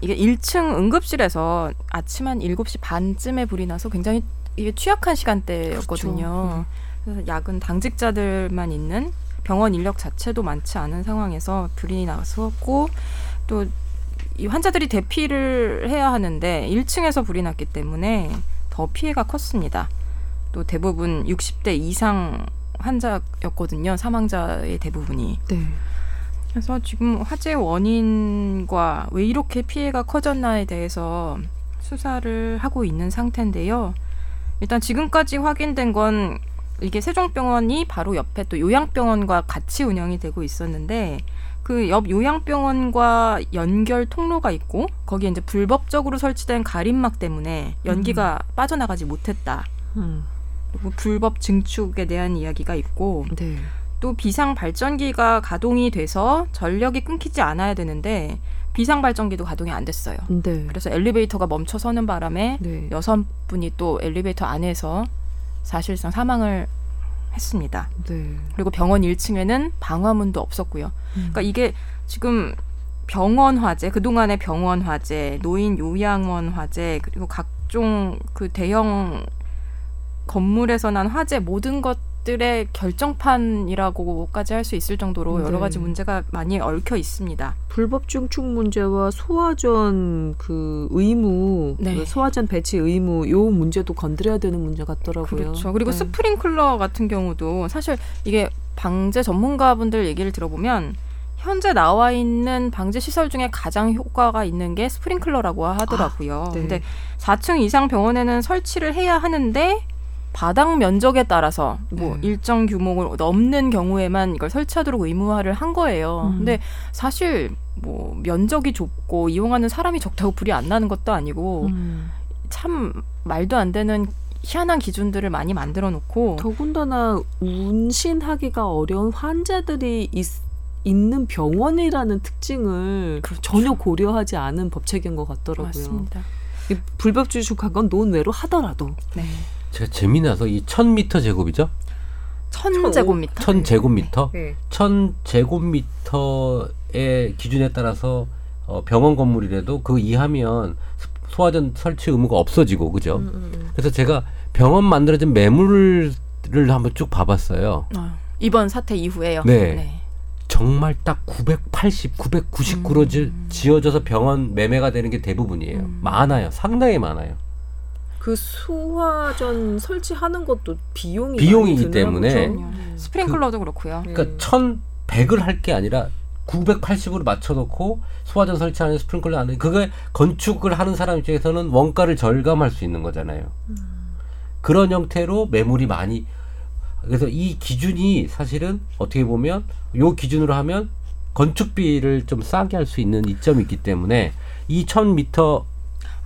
이게 1층 응급실에서 아침 한 7시 반쯤에 불이 나서 굉장히 이게 취약한 시간대였거든요. 그래서 야근 당직자들만 있는 병원 인력 자체도 많지 않은 상황에서 불이 나섰고 또 이 환자들이 대피를 해야 하는데 1층에서 불이 났기 때문에 더 피해가 컸습니다. 또 대부분 60대 이상 환자였거든요. 사망자의 대부분이.
네.
그래서 지금 화재 원인과 왜 이렇게 피해가 커졌나에 대해서 수사를 하고 있는 상태인데요. 일단 지금까지 확인된 건 이게 세종병원이 바로 옆에 또 요양병원과 같이 운영이 되고 있었는데 그 옆 요양병원과 연결 통로가 있고 거기에 이제 불법적으로 설치된 가림막 때문에 연기가 빠져나가지 못했다.
음.
그리고 불법 증축에 대한 이야기가 있고
네.
또 비상 발전기가 가동이 돼서 전력이 끊기지 않아야 되는데 비상 발전기도 가동이 안 됐어요.
네.
그래서 엘리베이터가 멈춰 서는 바람에
네.
여섯 분이 또 엘리베이터 안에서 사실상 사망을 했습니다.
네.
그리고 병원 1층에는 방화문도 없었고요.
음.
그러니까 이게 지금 병원 화재, 그동안의 병원 화재, 노인 요양원 화재, 그리고 각종 그 대형 건물에서 난 화재 모든 것 들의 결정판이라고까지 할 수 있을 정도로 여러
네.
가지 문제가 많이 얽혀 있습니다.
불법 증축 문제와 소화전 그 의무,
네.
그 소화전 배치 의무 요 문제도 건드려야 되는 문제 같더라고요.
그렇죠. 그리고
네.
스프링클러 같은 경우도 사실 이게 방제 전문가분들 얘기를 들어보면 현재 나와 있는 방제 시설 중에 가장 효과가 있는 게 스프링클러라고 하더라고요.
네.
근데 4층 이상 병원에는 설치를 해야 하는데 바닥 면적에 따라서 뭐
네.
일정 규모를 넘는 경우에만 이걸 설치하도록 의무화를 한 거예요.
음.
근데 사실 뭐 면적이 좁고 이용하는 사람이 적다고 불이 안 나는 것도 아니고
음.
참 말도 안 되는 희한한 기준들을 많이 만들어 놓고
더군다나 운신하기가 어려운 환자들이 있, 있는 병원이라는 특징을
그렇죠.
전혀 고려하지 않은 법체계인 것 같더라고요.
맞습니다.
이 불법 주식한 건 논외로 하더라도
네.
제가 재미나서 이 1000m 제곱이죠?
천 제곱미터.
1000 제곱미터?
네.
1000 제곱미터의 기준에 따라서 어, 병원 건물이라도 그 이하면 소화전 설치 의무가 없어지고 그죠?
음, 음, 음.
그래서 제가 병원 만들어진 매물을 한번 쭉 봐봤어요.
어, 이번 사태 이후에요.
네. 정말 딱 980, 999로 지, 지어져서 병원 매매가 되는 게 대부분이에요.
음.
많아요. 상당히 많아요.
그 소화전 설치하는 것도 비용이
비용이기
많이 드나
때문에
보죠.
그럼요. 스프링클러도 그 렇고요.
네.
그러니까 1100을 할 게 아니라 980으로 맞춰놓고 소화전 설치하는 스프링클러 하는 그게 건축을 하는 사람 입장에서는 원가를 절감할 수 있는 거잖아요. 그런 형태로 매물이 많이 그래서 이 기준이 사실은 어떻게 보면 요 기준으로 하면 건축비를 좀 싸게 할 수 있는 이점이 있기 때문에 이 1000m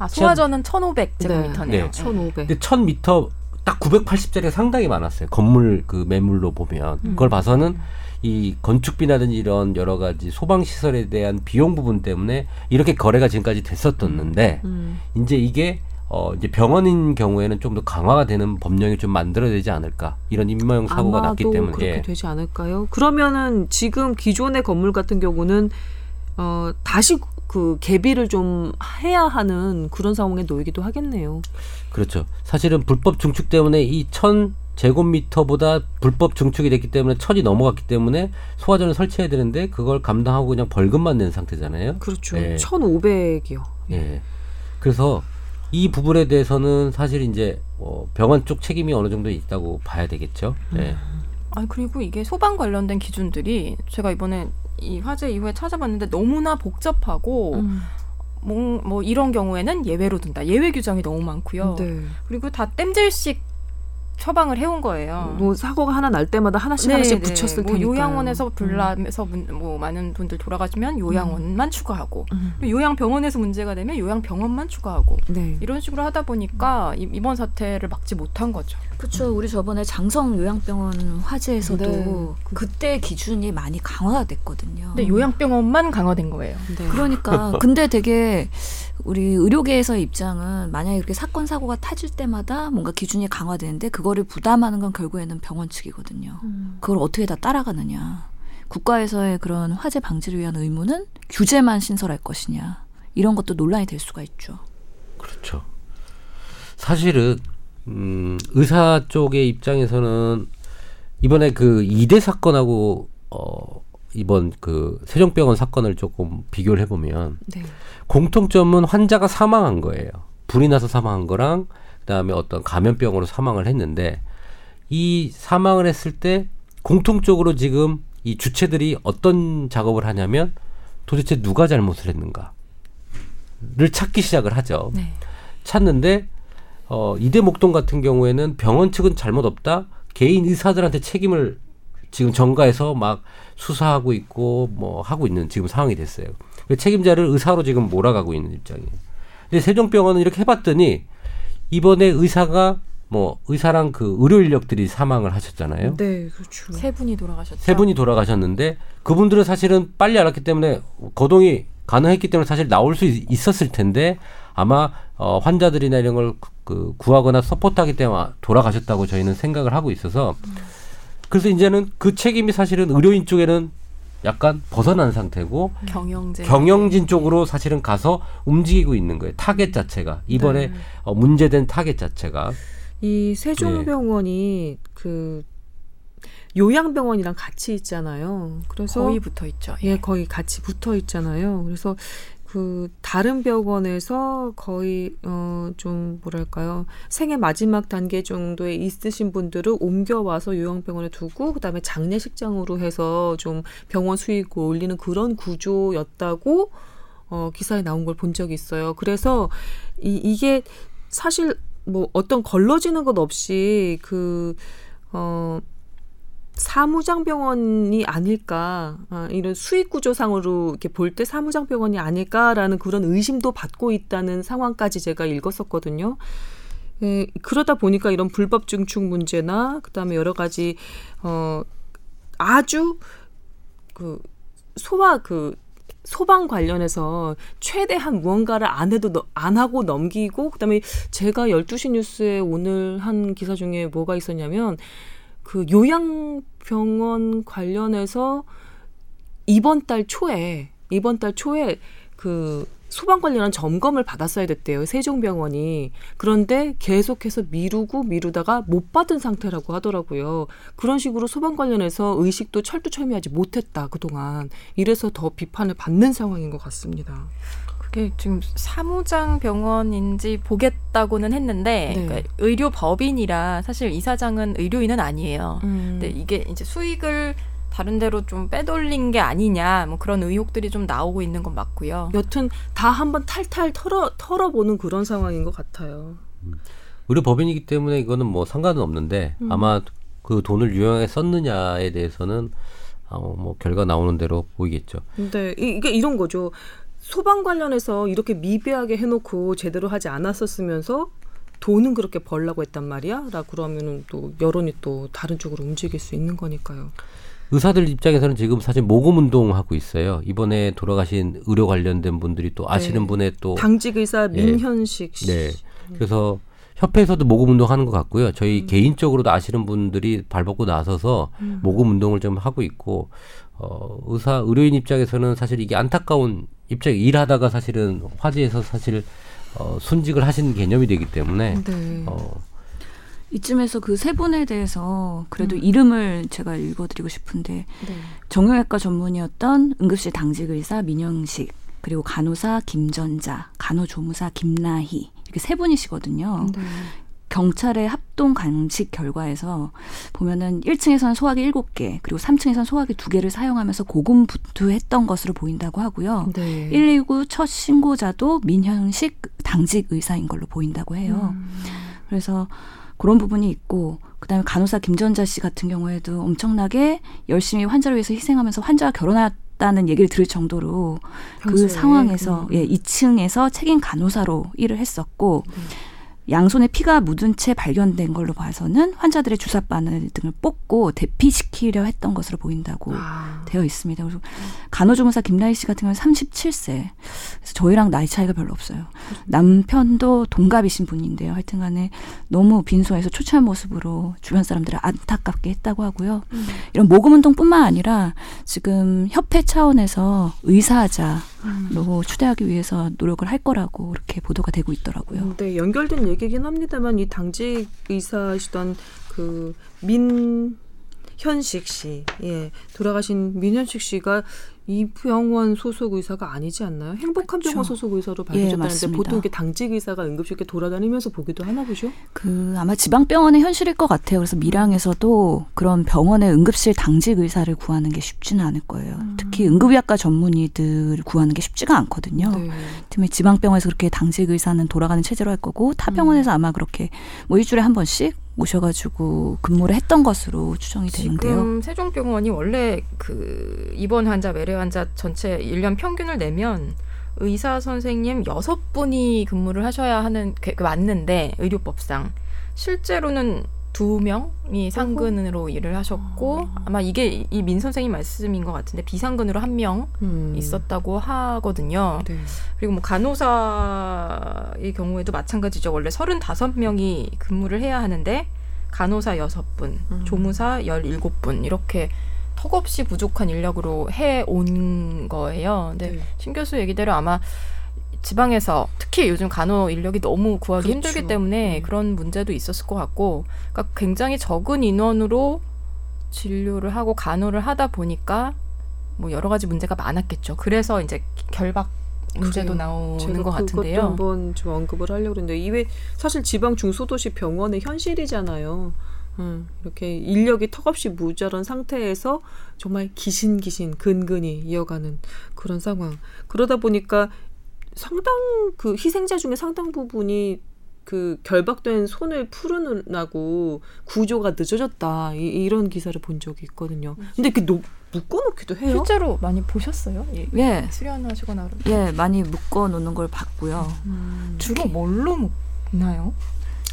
아, 소화전은 1,500제곱미터네요.
네.
1,500.
근데 1000m 딱 980짜리가 상당히 많았어요. 건물 그 매물로 보면
음.
그걸 봐서는 이 건축비라든지 이런 여러 가지 소방 시설에 대한 비용 부분 때문에 이렇게 거래가 지금까지 됐었었는데
음.
이제 이게 어 이제 병원인 경우에는 좀 더 강화가 되는 법령이 좀 만들어야 되지 않을까 이런 인마용 사고가
아마도
났기 때문에
그렇게
예.
되지 않을까요? 그러면은 지금 기존의 건물 같은 경우는 어 다시 그 개비를 좀 해야 하는 그런 상황에 놓이기도 하겠네요.
그렇죠. 사실은 불법 증축 때문에 이 천 제곱미터보다 불법 증축이 됐기 때문에 천이 넘어갔기 때문에 소화전을 설치해야 되는데 그걸 감당하고 그냥 벌금만 낸 상태잖아요.
그렇죠.
네.
1,500이요.
예. 그래서 이 부분에 대해서는 사실 이제 어, 병원 쪽 책임이 어느 정도 있다고 봐야 되겠죠. 예.
아니 그리고 이게 소방 관련된 기준들이 제가 이번에 이 화재 이후에 찾아봤는데 너무나 복잡하고
음.
뭐, 뭐 이런 경우에는 예외로 둔다. 예외 규정이 너무 많고요.
네.
그리고 다 땜질식 처방을 해온 거예요.
뭐 사고가 하나 날 때마다 하나씩
네,
하나씩
네.
붙였을
뭐
테니까.
요양원에서 불나면서 문- 뭐 많은 분들 돌아가시면 요양원만 추가하고
음.
요양병원에서 문제가 되면 요양병원만 추가하고
네.
이런 식으로 하다 보니까 이- 이번 사태를 막지 못한 거죠.
그렇죠. 우리 저번에 장성 요양병원 화재에서도
네.
그때 기준이 많이 강화가 됐거든요.
근데 요양병원만 강화된 거예요.
네.
그러니까 근데 되게 우리 의료계에서의 입장은 만약에 이렇게 사건 사고가 터질 때마다 뭔가 기준이 강화되는데 그거를 부담하는 건 결국에는 병원 측이거든요.
음.
그걸 어떻게 다 따라가느냐. 국가에서의 그런 화재 방지를 위한 의무는 규제만 신설할 것이냐. 이런 것도 논란이 될 수가 있죠.
그렇죠. 사실은 음, 의사 쪽의 입장에서는 이번에 그 이대 사건하고 어, 이번 그 세종병원 사건을 조금 비교를 해보면
네.
공통점은 환자가 사망한 거예요. 불이 나서 사망한 거랑 그다음에 어떤 감염병으로 사망을 했는데 이 사망을 했을 때 공통적으로 지금 이 주체들이 어떤 작업을 하냐면 도대체 누가 잘못을 했는가를 찾기 시작을 하죠.
네.
찾는데 어, 이대 목동 같은 경우에는 병원 측은 잘못 없다. 개인 의사들한테 책임을 지금 전가해서 막 수사하고 있고 뭐 하고 있는 지금 상황이 됐어요. 그 책임자를 의사로 지금 몰아가고 있는 입장이에요. 근데 세종병원은 이렇게 해봤더니 이번에 의사가 뭐 의사랑 그 의료 인력들이 사망을 하셨잖아요.
네, 그렇죠.
세 분이 돌아가셨죠.
세 분이 돌아가셨는데 그분들은 사실은 빨리 알았기 때문에 거동이 가능했기 때문에 사실 나올 수 있- 있었을 텐데 아마 어, 환자들이나 이런 걸그 구하거나 support하기 때문에 돌아가셨다고 저희는 생각을 하고 있어서 그래서 이제는 그 책임이 사실은 의료인 쪽에는 약간 벗어난 상태고
경영제
경영진 쪽으로 사실은 가서 움직이고 있는 거예요. 타겟 자체가 이번에
네.
어, 문제된 타겟 자체가
이 세종병원이 그 요양병원이랑 같이 있잖아요. 그래서
거의 붙어 있죠.
예, 거의 같이 붙어 있잖아요. 그래서 그 다른 병원에서 거의 어 좀 뭐랄까요 생애 마지막 단계 정도에 있으신 분들을 옮겨와서 요양병원에 두고 그다음에 장례식장으로 해서 좀 병원 수익을 올리는 그런 구조였다고 어 기사에 나온 걸 본 적이 있어요. 그래서 이 이게 사실 뭐 어떤 걸러지는 것 없이 그 어 사무장 병원이 아닐까 아, 이런 수익 구조상으로 이렇게 볼 때 사무장 병원이 아닐까라는 그런 의심도 받고 있다는 상황까지 제가 읽었었거든요. 예, 그러다 보니까 이런 불법 증축 문제나 그다음에 여러 가지 어 아주 그 소화 그 소방 관련해서 최대한 무언가를 안 해도 너- 안 하고 넘기고 그다음에 제가 12시 뉴스에 오늘 한 기사 중에 뭐가 있었냐면 그 요양병원 관련해서 이번 달 초에 이번 달 초에 그 소방 관련한 점검을 받았어야 됐대요. 세종병원이. 그런데 계속해서 미루고 미루다가 못 받은 상태라고 하더라고요. 그런 식으로 소방 관련해서 의식도 철두철미하지 못했다 그동안. 이래서 더 비판을 받는 상황인 것 같습니다.
그게 지금 사무장 병원인지 보겠다고는 했는데
네.
그러니까 의료법인이라 사실 이사장은 의료인은 아니에요. 근데 이게 이제 수익을 다른 데로 좀 빼돌린 게 아니냐 뭐 그런 의혹들이 좀 나오고 있는 건 맞고요.
여튼 다 한번 탈탈 털어 털어보는 그런 상황인 것 같아요.
의료 법인이기 때문에 이거는 뭐 상관은 없는데
음.
아마 그 돈을 유용하게 썼느냐에 대해서는 어, 뭐 결과 나오는 대로 보이겠죠.
근데 이- 이게 이런 거죠. 소방 관련해서 이렇게 미비하게 해놓고 제대로 하지 않았었으면서 돈은 그렇게 벌라고 했단 말이야? 라고 그러면은 또 여론이 또 다른 쪽으로 움직일 수 있는 거니까요.
의사들 입장에서는 지금 사실 모금 운동 하고 있어요. 이번에 돌아가신 의료 관련된 분들이 또 아시는
네.
분의 또
당직 의사
예.
민현식 씨.
네. 그래서 협회에서도 모금 운동하는 것 같고요.
음.
저희 개인적으로도 아시는 분들이 발벗고 나서서
음.
모금 운동을 좀 하고 있고 어, 의사 의료인 입장에서는 사실 이게 안타까운 입장 일하다가 사실은 화재에서 사실 어, 순직을 하신 개념이 되기 때문에
네.
어,
이쯤에서 그 세 분에 대해서 그래도
음.
이름을 제가 읽어드리고 싶은데
네.
정형외과 전문이었던 응급실 당직 의사 민영식 그리고 간호사 김전자, 간호조무사 김나희 이렇게 세 분이시거든요.
네.
경찰의 합동 관측 결과에서 보면은 1층에서는 소화기 7개, 그리고 3층에서는 소화기 2개를 사용하면서 고군분투했던 것으로 보인다고 하고요.
네.
119 첫 신고자도 민현식 당직 의사인 걸로 보인다고 해요.
음.
그래서 그런 부분이 있고 그다음에 간호사 김전자 씨 같은 경우에도 엄청나게 열심히 환자를 위해서 희생하면서 환자와 결혼 했다는 얘기를 들을 정도로
평소에.
그 상황에서
음.
예 2층에서 책임 간호사로 일을 했었고 양손에 피가 묻은 채 발견된 걸로 봐서는 환자들의 주사 바늘 등을 뽑고 대피시키려 했던 것으로 보인다고
아.
되어 있습니다. 그래서 간호조무사 김나희 씨 같은 경우는 37세. 그래서 저희랑 나이 차이가 별로 없어요. 남편도 동갑이신 분인데요. 하여튼 간에 너무 빈소에서 초췌한 모습으로 주변 사람들을 안타깝게 했다고 하고요.
음.
이런 모금 운동뿐만 아니라 지금 협회 차원에서 의사하자 로
음.
추대하기 위해서 노력을 할 거라고 그렇게 보도가 되고 있더라고요.
네, 연결된 얘기긴 합니다만 이 당직 의사시던 그 민현식 씨, 예, 돌아가신 민현식 씨가 이 병원 소속 의사가 아니지 않나요? 행복한 병원
그쵸.
소속 의사로
예,
밝혀졌다는데
맞습니다.
보통 이렇게 당직 의사가 응급실에 돌아다니면서 보기도 하나 보죠?
그 아마 지방 병원의 현실일 것 같아요. 그래서 밀양에서도 그런 병원의 응급실 당직 의사를 구하는 게 쉽지는 않을 거예요. 특히 응급의학과 전문의들 구하는 게 쉽지가 않거든요.
네.
때문에 지방 병원에서 그렇게 당직 의사는 돌아가는 체제로 할 거고 타 병원에서 아마 그렇게 뭐 일주일에 한 번씩 모셔가지고 근무를 했던 것으로 추정이 되는데요.
지금 세종병원이 원래 그 입원 환자, 외래 환자 전체 일년 평균을 내면 의사 선생님 여섯 분이 근무를 하셔야 하는 그그 맞는데 의료법상 실제로는 두 명이 상근으로 일을 하셨고 아마 이게 이 민 선생님 말씀인 것 같은데 비상근으로 한명
음.
있었다고 하거든요.
네.
그리고 뭐 간호사의 경우에도 마찬가지죠. 원래 35명이 근무를 해야 하는데 간호사 6분,
음.
조무사 17분 이렇게 턱없이 부족한 인력으로 해 온 거예요. 근데
네.
신 교수 얘기대로 아마 지방에서 특히 요즘 간호 인력이 너무 구하기
그렇죠.
힘들기 때문에
음.
그런 문제도 있었을 것 같고 그러니까 굉장히 적은 인원으로 진료를 하고 간호를 하다 보니까 뭐 여러 가지 문제가 많았겠죠. 그래서 이제 결박 문제도
그래요.
나오는 것 같은데요.
한번 좀 언급을 하려고 그랬는데 이게 사실 지방 중소도시 병원의 현실이잖아요. 음, 이렇게 인력이 턱없이 모자란 상태에서 정말 기신기신 근근히 이어가는 그런 상황. 그러다 보니까 상당 그 희생자 중에 상당 부분이 그 결박된 손을 풀으느라고 구조가 늦어졌다 이, 이런 기사를 본 적이 있거든요. 근데 그 노, 묶어놓기도 해요.
실제로 많이 보셨어요? 예.
예,
수련하시거나.
예, 많이 묶어 놓는 걸 봤고요.
음,
주로 뭘로 묶나요?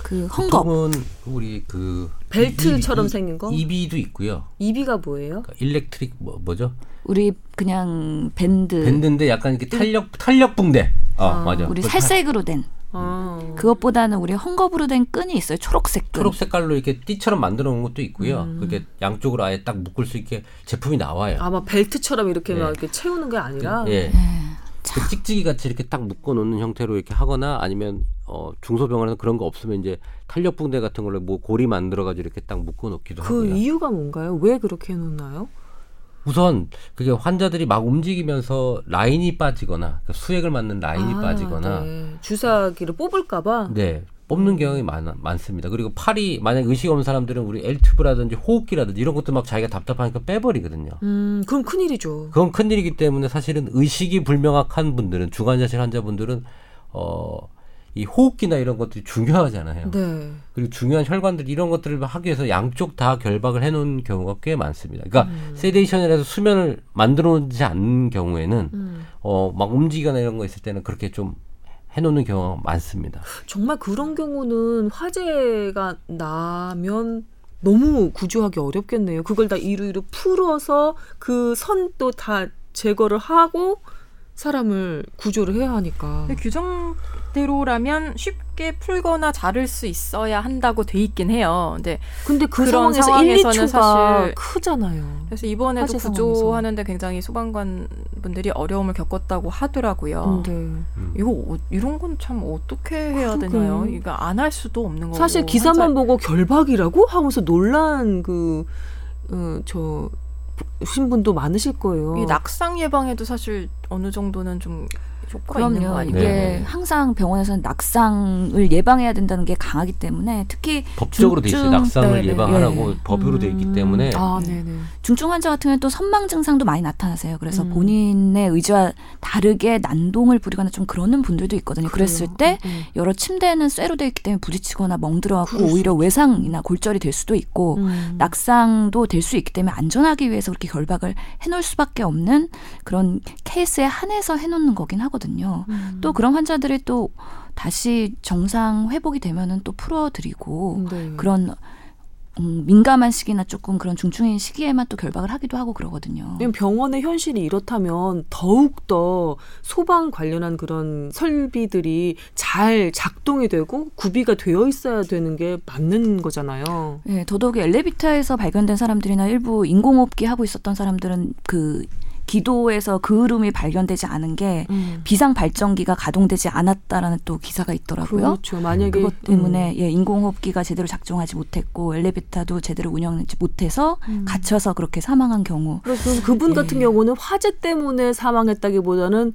그 헝겊,
보통은 우리 그
벨트처럼
이- 이-
생긴 거?
EB도 있고요.
EB가 뭐예요?
그러니까 elastic 뭐 뭐죠?
우리 그냥 밴드,
밴드인데 약간 이렇게 탄력 탄력 붕대. 어
아,
맞아.
우리
그
살색으로 된
아.
그것보다는 우리 헝겊으로 된 끈이 있어요. 초록색 끈.
초록 색깔로 이렇게 띠처럼 만들어 놓은 것도 있고요.
음.
그게 양쪽으로 아예 딱 묶을 수 있게 제품이 나와요.
아마 벨트처럼 이렇게
네.
막 이렇게 채우는 게 아니라
예.
예.
그 찍찍이 같이 이렇게 딱 묶어 놓는 형태로 이렇게 하거나 아니면 어 중소병원에서 그런 거 없으면 이제 탄력 붕대 같은 걸로 뭐 고리 만들어 가지고 이렇게 딱 묶어 놓기도
그
하고요.
이유가 뭔가요? 왜 그렇게 해 놓나요?
우선 그게 환자들이 막 움직이면서 라인이 빠지거나 그러니까 수액을 맞는 라인이
아,
빠지거나
네. 주사기를 뽑을까봐.
네. 뽑는 경우가 많, 많습니다. 그리고 팔이 만약 의식 없는 사람들은 우리 엘튜브라든지 호흡기라든지 이런 것도 막 자기가 답답하니까 빼버리거든요.
음, 그럼 큰일이죠.
그건 큰일이기 때문에 사실은 의식이 불명확한 분들은 중환자실 환자분들은 어 이 호흡기나 이런 것들이 중요하잖아요.
네.
그리고 중요한 혈관들 이런 것들을 하기 위해서 양쪽 다 결박을 해놓은 경우가 꽤 많습니다. 그러니까
음.
세데이션을 해서 수면을 만들어 놓지 않는 경우에는
음.
어막 움직이거나 이런 거 있을 때는 그렇게 좀 해놓는 경우가 많습니다.
정말 그런 경우는 화재가 나면 너무 구조하기 어렵겠네요. 그걸 다 이루이루 풀어서 그 선도 다 제거를 하고 사람을 구조를 해야 하니까.
규정대로라면 쉽게 풀거나 자를 수 있어야 한다고 돼 있긴 해요. 근데
근데 그
그런
상황에서 1,
상황에서는
2초가
사실
크잖아요.
그래서 이번에도 구조하는데 굉장히 소방관 분들이 어려움을 겪었다고 하더라고요.
네.
음.
이거 어- 이런 건 참 어떻게 해야
그러게요.
되나요? 이거 안 할 수도 없는 거고.
사실 기사만
환자-
보고 결박이라고 하면서 놀란 그, 어, 저, 신 분도 많으실 거예요.
이 낙상 예방에도 사실 어느 정도는 좀 효과가 있는 거
그럼요.
아니에요?
이게
네.
항상 병원에서는 낙상을 예방해야 된다는 게 강하기 때문에 특히
법적으로 돼 있어요. 낙상을
네네.
예방하라고
예.
법으로 돼 있기 때문에
아,
네. 중증 환자 같은 경우는 또 선망 증상도 많이 나타나세요. 그래서
음.
본인의 의지와 다르게 난동을 부리거나 좀 그러는 분들도 있거든요. 그랬을 때
음.
여러 침대는 쇠로 되어 있기 때문에 부딪히거나 멍들어갖고 오히려 외상이나 골절이 될 수도 있고
음.
낙상도 될 수 있기 때문에 안전하기 위해서 그렇게 결박을 해놓을 수밖에 없는 그런 케이스에 한해서 해놓는 거긴 하거든요.
음.
또 그런 환자들이 또 다시 정상 회복이 되면은 또 풀어드리고
네.
그런 음, 민감한 시기나 조금 그런 중증인 시기에만 또 결박을 하기도 하고 그러거든요.
병원의 현실이 이렇다면 더욱더 소방 관련한 그런 설비들이 잘 작동이 되고 구비가 되어 있어야 되는 게 맞는 거잖아요.
예, 더더욱이 엘리베이터에서 발견된 사람들이나 일부 인공호흡기 하고 있었던 사람들은 그 기도에서 그 흐름이 발견되지 않은 게 비상 발전기가 가동되지 않았다라는 또 기사가 있더라고요.
그렇죠. 만약에
그것 때문에 예, 인공호흡기가 제대로 작동하지 못했고 엘리베이터도 제대로 운영하지 못해서
음.
갇혀서 그렇게 사망한 경우
그래서 그분 같은
예.
경우는 화재 때문에 사망했다기보다는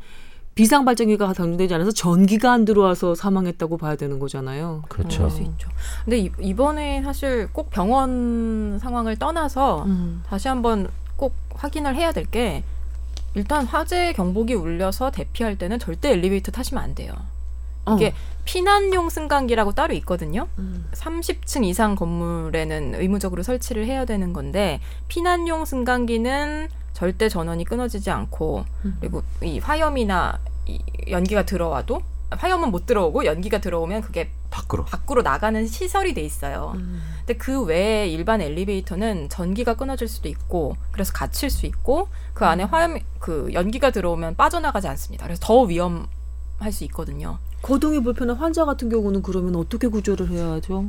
비상 발전기가 가동되지 않아서 전기가 안 들어와서 사망했다고 봐야 되는 거잖아요.
그렇죠.
그럴 수 있죠. 근데 이- 이번에 사실 꼭 병원 상황을 떠나서
음.
다시 한번 꼭 확인을 해야 될게 일단 화재 경보기 울려서 대피할 때는 절대 엘리베이터 타시면 안 돼요.
어.
이게 피난용 승강기라고 따로 있거든요.
음.
30층 이상 건물에는 의무적으로 설치를 해야 되는 건데 피난용 승강기는 절대 전원이 끊어지지 않고
음.
그리고 이 화염이나 이 연기가 들어와도 화염은 못 들어오고 연기가 들어오면 그게
밖으로.
밖으로 나가는 시설이 돼 있어요.
음.
근데 그 외에 일반 엘리베이터는 전기가 끊어질 수도 있고 그래서 갇힐 수 있고 그 안에 화염 그 연기가 들어오면 빠져나가지 않습니다. 그래서 더 위험할 수 있거든요.
거동이 불편한 환자 같은 경우는 그러면 어떻게 구조를 해야 하죠?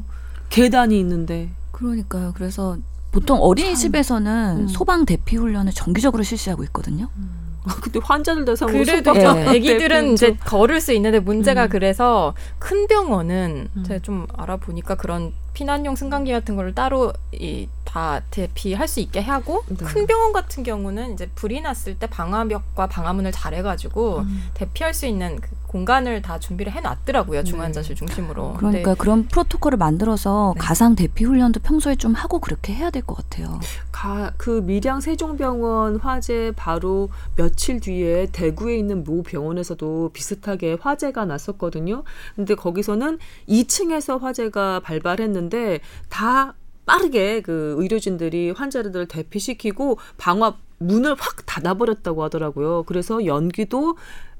계단이 있는데.
그러니까요. 그래서 보통 어린이집에서는
음.
소방 대피 훈련을 정기적으로 실시하고 있거든요.
아, 근데 환자들 대상으로
그래도
예.
아기들은 이제 걸을 수 있는데 문제가
음.
그래서 큰 병원은
음.
제가 좀 알아보니까 그런 피난용 승강기 같은 걸 따로 이 다 대피할 수 있게 하고
네.
큰 병원 같은 경우는 이제 불이 났을 때 방화벽과 방화문을 잘 해가지고
음.
대피할 수 있는 그 공간을 다 준비를 해놨더라고요
네.
중환자실 중심으로.
그러니까 그런 프로토콜을 만들어서
네.
가상 대피 훈련도 평소에 좀 하고 그렇게 해야 될 것 같아요.
가, 그 밀양 세종병원 화재 바로 며칠 뒤에 대구에 있는 모 병원에서도 비슷하게 화재가 났었거든요. 근데 거기서는 2층에서 화재가 발발했는데 다 빠르게 그 의료진들이 환자들을 대피시키고 방화 문을 확 닫아버렸다고 하더라고요. 그래서 연기도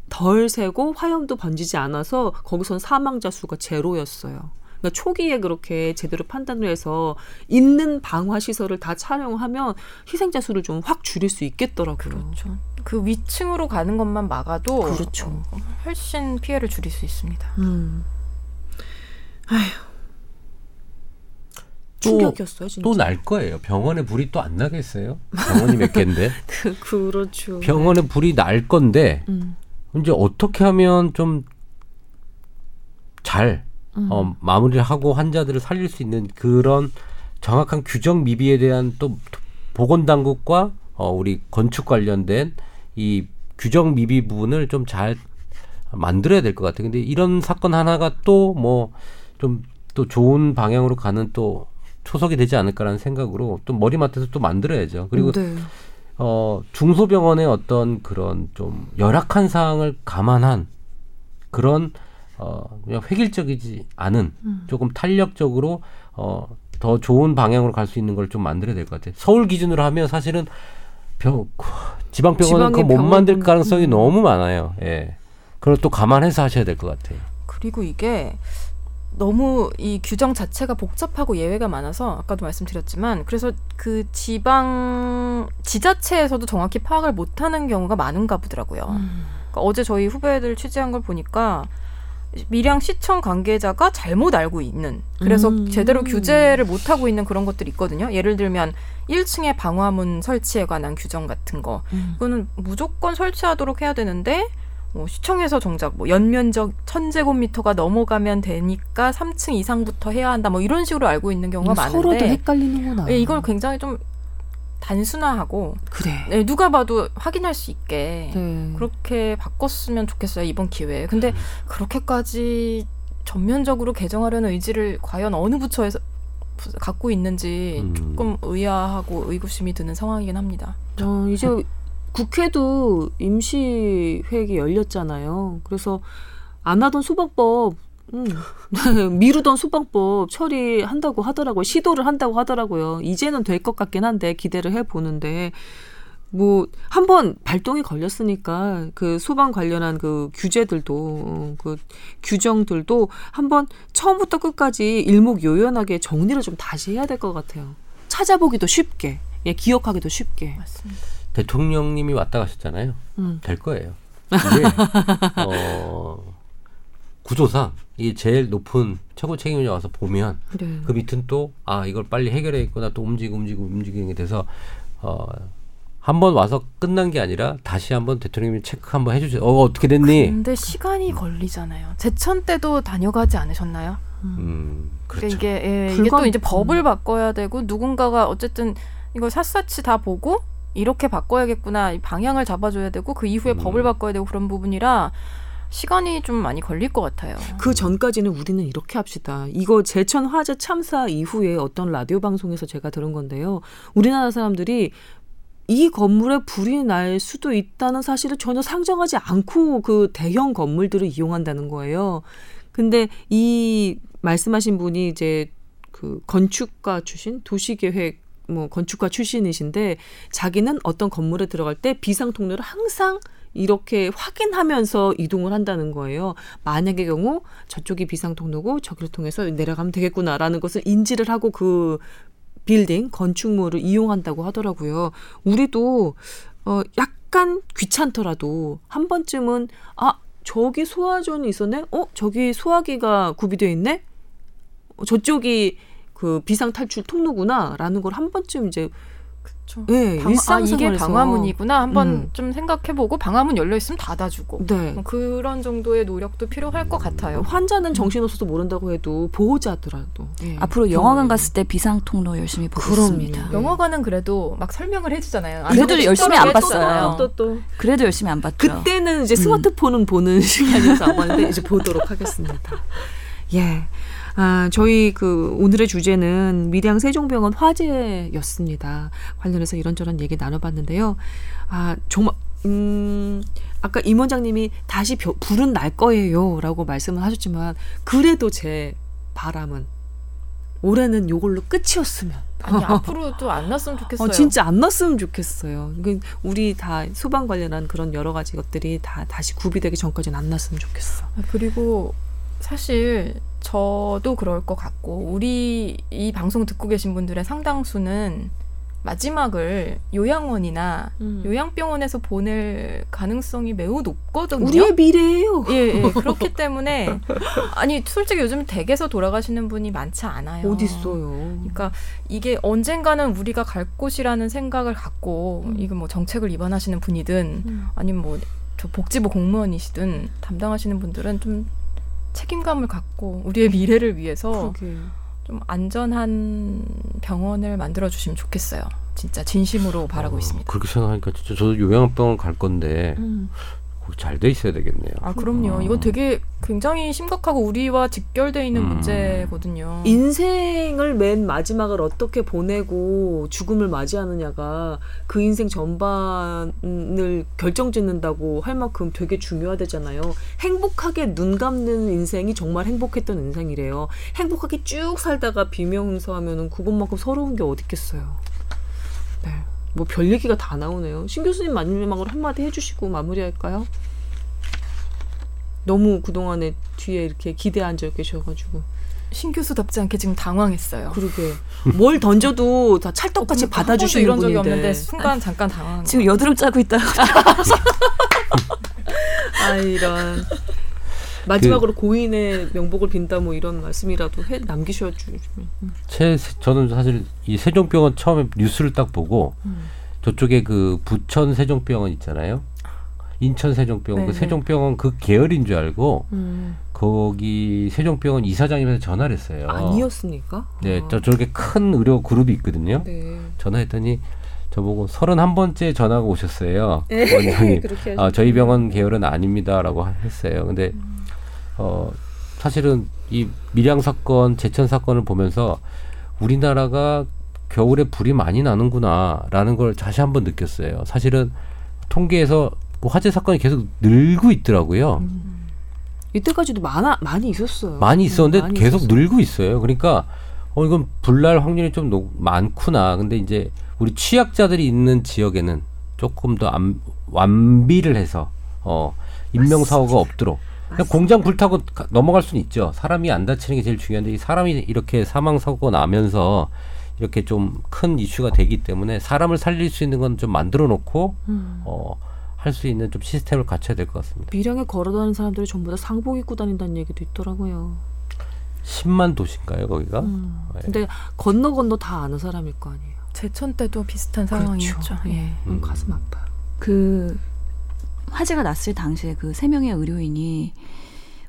덜 새고 화염도 번지지 않아서 거기선 사망자 수가 제로였어요. 그러니까 초기에 그렇게 제대로 판단을 해서 있는 방화 시설을 다 촬영하면 희생자 수를 좀 확 줄일 수 있겠더라고요.
그렇죠. 그 위층으로 가는 것만 막아도
그렇죠.
어, 훨씬 피해를 줄일 수 있습니다.
음. 아휴.
또-
충격이었어요, 진짜.
또 날 거예요. 병원에 불이 또 안 나겠어요? 병원이 몇 개인데.
그, 그렇죠.
병원에 불이 날 건데
음.
이제 어떻게 하면 좀 잘
음.
어, 마무리를 하고 환자들을 살릴 수 있는 그런 정확한 규정 미비에 대한 또 보건당국과 어, 우리 건축 관련된 이 규정 미비 부분을 좀 잘 만들어야 될 것 같아요. 근데 이런 사건 하나가 또 뭐 좀 또 좋은 방향으로 가는 또 초석이 되지 않을까라는 생각으로 또 머리맡에서 또 만들어야죠. 그리고
네.
어, 중소병원의 어떤 그런 좀 열악한 사항을 감안한 그런 어 그냥 획일적이지 않은
음.
조금 탄력적으로 어 더 좋은 방향으로 갈 수 있는 걸 좀 만들어야 될 것 같아요. 서울 기준으로 하면 사실은 병 지방병원은 그거 못 만들 가능성이
음.
너무 많아요. 예. 그걸 또 감안해서 하셔야 될 것 같아요.
그리고 이게 너무 이 규정 자체가 복잡하고 예외가 많아서 아까도 말씀드렸지만 그래서 그 지방 지자체에서도 정확히 파악을 못하는 경우가 많은가 보더라고요.
음.
그러니까 어제 저희 후배들 취재한 걸 보니까 밀양 시청 관계자가 잘못 알고 있는 그래서
음.
제대로 규제를 못 하고 있는 그런 것들이 있거든요. 예를 들면 1층에 방화문 설치에 관한 규정 같은 거
음.
이거는 무조건 설치하도록 해야 되는데 뭐 시청에서 정작 뭐 연면적 1000제곱미터가 넘어가면 되니까 3층 이상부터 해야 한다 뭐 이런 식으로 알고 있는 경우가 많은데
서로도 헷갈리는구나.
예, 이걸 굉장히 좀 단순화하고
그래.
네, 누가 봐도 확인할 수 있게
네.
그렇게 바꿨으면 좋겠어요 이번 기회에. 근데 그렇게까지 전면적으로 개정하려는 의지를 과연 어느 부처에서 부- 갖고 있는지
음.
조금 의아하고 의구심이 드는 상황이긴 합니다.
어, 이제 국회도 임시회기 열렸잖아요. 그래서 안 하던 소방법, 음, 미루던 소방법 처리한다고 하더라고요. 시도를 한다고 하더라고요. 이제는 될 것 같긴 한데 기대를 해 보는데 뭐 한 번 발동이 걸렸으니까 그 소방 관련한 그 규제들도 어, 그 규정들도 한번 처음부터 끝까지 일목요연하게 정리를 좀 다시 해야 될 것 같아요. 찾아보기도 쉽게, 예, 기억하기도 쉽게.
맞습니다.
대통령님이 왔다 가셨잖아요.
음.
될 거예요. 이게 어, 구조상 이 제일 높은 최고 책임자 와서 보면
네.
그 밑은 또 아 이걸 빨리 해결해야겠구나 또 움직이고 움직이고 움직이게 돼서 어, 한번 와서 끝난 게 아니라 다시 한번 대통령님이 체크 한번 해주세요. 어 어떻게 됐니?
근데 시간이 걸리잖아요. 제천 때도 다녀가지 않으셨나요?
음 그렇죠.
그러니까 이게 예, 이게
불과-
또 이제 법을
음.
바꿔야 되고 누군가가 어쨌든 이걸 샅샅이 다 보고 이렇게 바꿔야겠구나 이 방향을 잡아줘야 되고 그 이후에
음.
법을 바꿔야 되고 그런 부분이라 시간이 좀 많이 걸릴 것 같아요.
그 전까지는 우리는 이렇게 합시다. 이거 제천 화재 참사 이후에 어떤 라디오 방송에서 제가 들은 건데요. 우리나라 사람들이 이 건물에 불이 날 수도 있다는 사실을 전혀 상정하지 않고 그 대형 건물들을 이용한다는 거예요. 근데 이 말씀하신 분이 이제 그 건축가 출신, 도시계획 뭐 건축가 출신이신데 자기는 어떤 건물에 들어갈 때 비상 통로를 항상 이렇게 확인하면서 이동을 한다는 거예요. 만약의 경우 저쪽이 비상 통로고 저기를 통해서 내려가면 되겠구나라는 것을 인지를 하고 그 빌딩 건축물을 이용한다고 하더라고요. 우리도 어 약간 귀찮더라도 한 번쯤은 아 저기 소화전이 있었네. 어 저기 소화기가 구비되어 있네. 어, 저쪽이 그 비상 탈출 통로구나라는 걸 한 번쯤 이제
그렇죠.
예,
방, 아
일상생활에서
이게 방화문이구나 한번
음.
좀 생각해보고 방화문 열려 있으면 닫아주고
네.
뭐 그런 정도의 노력도 필요할 것 같아요.
환자는 정신없어서 모른다고 해도 보호자더라도 예.
앞으로 영화관
경험이.
갔을 때 비상 통로 열심히 보겠습니다.
그럼요.
영화관은 그래도 막 설명을 해주잖아요.
그래도
아니,
열심히
또안또
봤어요.
또, 또.
그래도 열심히 안 봤죠.
그때는 이제 스마트폰은 보는 시간이어서 안 봤는데 이제 보도록 하겠습니다. 예. 아, 저희 그 오늘의 주제는 밀양 세종병원 화재였습니다. 관련해서 이런저런 얘기 나눠봤는데요. 아, 정말 음, 아까 임 원장님이 다시 벼- 불은 날 거예요 라고 말씀을 하셨지만 그래도 제 바람은 올해는 요걸로 끝이었으면.
아니 앞으로도 안 났으면 좋겠어요.
어, 진짜 안 났으면 좋겠어요. 그 우리 다 소방 관련한 그런 여러 가지 것들이 다 다시 구비되기 전까지는 안 났으면 좋겠어.
아, 그리고 사실 저도 그럴 것 같고 우리 이 방송 듣고 계신 분들의 상당수는 마지막을 요양원이나
음.
요양병원에서 보낼 가능성이 매우 높거든요.
우리의 미래예요.
예, 예. 그렇기 때문에 아니 솔직히 요즘 댁에서 돌아가시는 분이 많지 않아요.
어디 있어요?
그러니까 이게 언젠가는 우리가 갈 곳이라는 생각을 갖고
음.
이거 뭐 정책을 입안하시는 분이든
음.
아니면 뭐저 복지부 공무원이시든 담당하시는 분들은 좀 책임감을 갖고 우리의 미래를 위해서
그러게.
좀 안전한 병원을 만들어 주시면 좋겠어요. 진짜 진심으로 바라고
어,
있습니다.
그렇게 생각하니까 진짜 저도 요양병원 갈 건데
음.
잘 돼 있어야 되겠네요.
아 그럼요.
음.
이거 되게 굉장히 심각하고 우리와 직결돼 있는
음.
문제거든요.
인생을 맨 마지막을 어떻게 보내고 죽음을 맞이하느냐가 그 인생 전반을 결정짓는다고 할 만큼 되게 중요하대잖아요. 행복하게 눈 감는 인생이 정말 행복했던 인생이래요. 행복하게 쭉 살다가 비명hun서하면은 그것만큼 서러운 게 어디 있겠어요. 네. 뭐 별 얘기가 다 나오네요. 신 교수님 마지막으로 한마디 해주시고 마무리할까요? 너무 그동안에 뒤에 이렇게 기대 앉아 계셔가지고
신 교수답지 않게 지금 당황했어요.
그러게 뭘 던져도 다 찰떡같이
어,
받아주시는
이런 적이
분인데
없는데 순간 잠깐 당황.
지금 여드름 짜고 있다.
아 이런 마지막으로 고인의 명복을 빈다 뭐 이런 말씀이라도 해 남기셔 주시면
제 저는 사실 이 세종병원 처음에 뉴스를 딱 보고
음.
저쪽에 그 부천 세종병원 있잖아요. 인천 세종병원 그
네네.
세종병원 그 계열인 줄 알고
음.
거기 세종병원 이사장님한테 전화를 했어요.
아니었습니까?
네,
아.
저 저렇게 큰 의료 그룹이 있거든요.
네.
전화했더니 저보고 서른한 번째 전화가 오셨어요. 원장님.
그렇게
아, 저희 병원 계열은 아닙니다라고 하- 했어요. 근데 어 사실은 이 밀양 사건, 제천 사건을 보면서 우리나라가 겨울에 불이 많이 나는구나라는 걸 다시 한번 느꼈어요. 사실은 통계에서 그 화재 사건이 계속 늘고 있더라고요.
이때까지도 많아 많이 있었어요.
많이 있었는데
음, 많이
계속
있었어요.
늘고 있어요. 그러니까 어 이건 불날 확률이 좀 높- 많구나. 근데 이제 우리 취약자들이 있는 지역에는 조금 더 안, 완비를 해서 어 인명 사고가 없도록 공장 불타고 가- 넘어갈 수는 있죠. 사람이 안 다치는 게 제일 중요한데 이 사람이 이렇게 사망 사고가 나면서 이렇게 좀 큰 이슈가 되기 때문에 사람을 살릴 수 있는 건 좀 만들어 놓고
음.
어 할 수 있는 좀 시스템을 갖춰야 될 것 같습니다.
밀양에 걸어다니는 사람들이 전부 다 상복 입고 다닌다는 얘기도 있더라고요.
10만 도시인가요, 거기가?
음.
네.
근데 건너 건너 다 아는 사람일 거 아니에요.
제천 때도 비슷한 상황이었죠.
그렇죠.
예.
예.
음.
가슴 아파요.
그 화재가 났을 당시에 그 세 명의 의료인이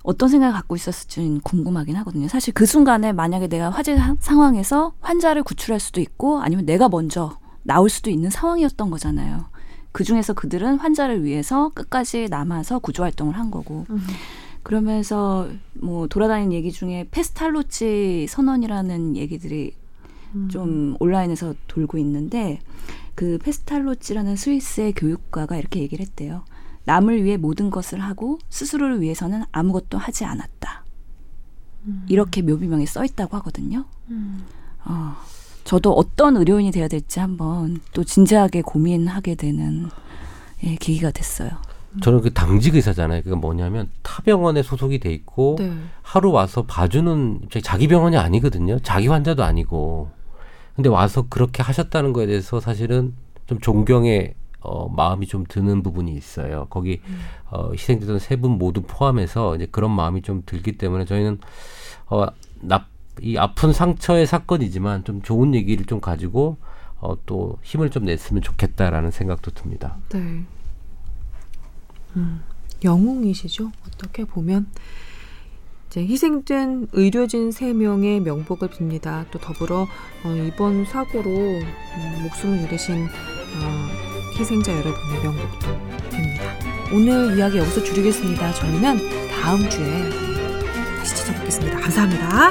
어떤 생각을 갖고 있었을지 궁금하긴 하거든요. 사실 그 순간에 만약에 내가 화재 사- 상황에서 환자를 구출할 수도 있고 아니면 내가 먼저 나올 수도 있는 상황이었던 거잖아요. 그 중에서 그들은 환자를 위해서 끝까지 남아서 구조 활동을 한 거고. 그러면서 뭐 돌아다니는 얘기 중에 페스탈로치 선언이라는 얘기들이 좀 온라인에서 돌고 있는데 그 페스탈로치라는 스위스의 교육가가 이렇게 얘기를 했대요. 남을 위해 모든 것을 하고 스스로를 위해서는 아무것도 하지 않았다. 이렇게 묘비명에 써 있다고 하거든요. 어, 저도 어떤 의료인이 돼야 될지 한번 또 진지하게 고민하게 되는 예, 계기가 됐어요.
저는 그 당직 의사잖아요. 그게 뭐냐면 타 병원에 소속이 돼 있고
네.
하루 와서 봐주는 자기 병원이 아니거든요. 자기 환자도 아니고. 근데 와서 그렇게 하셨다는 거에 대해서 사실은 좀 존경의 어, 마음이 좀 드는 부분이 있어요. 거기 어, 희생됐던 세 분 모두 포함해서 이제 그런 마음이 좀 들기 때문에 저희는 어, 나, 이 아픈 상처의 사건이지만 좀 좋은 얘기를 좀 가지고 어, 또 힘을 좀 냈으면 좋겠다라는 생각도 듭니다.
네. 음, 영웅이시죠. 어떻게 보면 이제 희생된 의료진 세 명의 명복을 빕니다. 또 더불어 어, 이번 사고로 음, 목숨을 잃으신 어, 희생자 여러분의 명복도 빕니다. 오늘 이야기 여기서 줄이겠습니다. 저희는 다음 주에 다시 찾아뵙겠습니다. 감사합니다.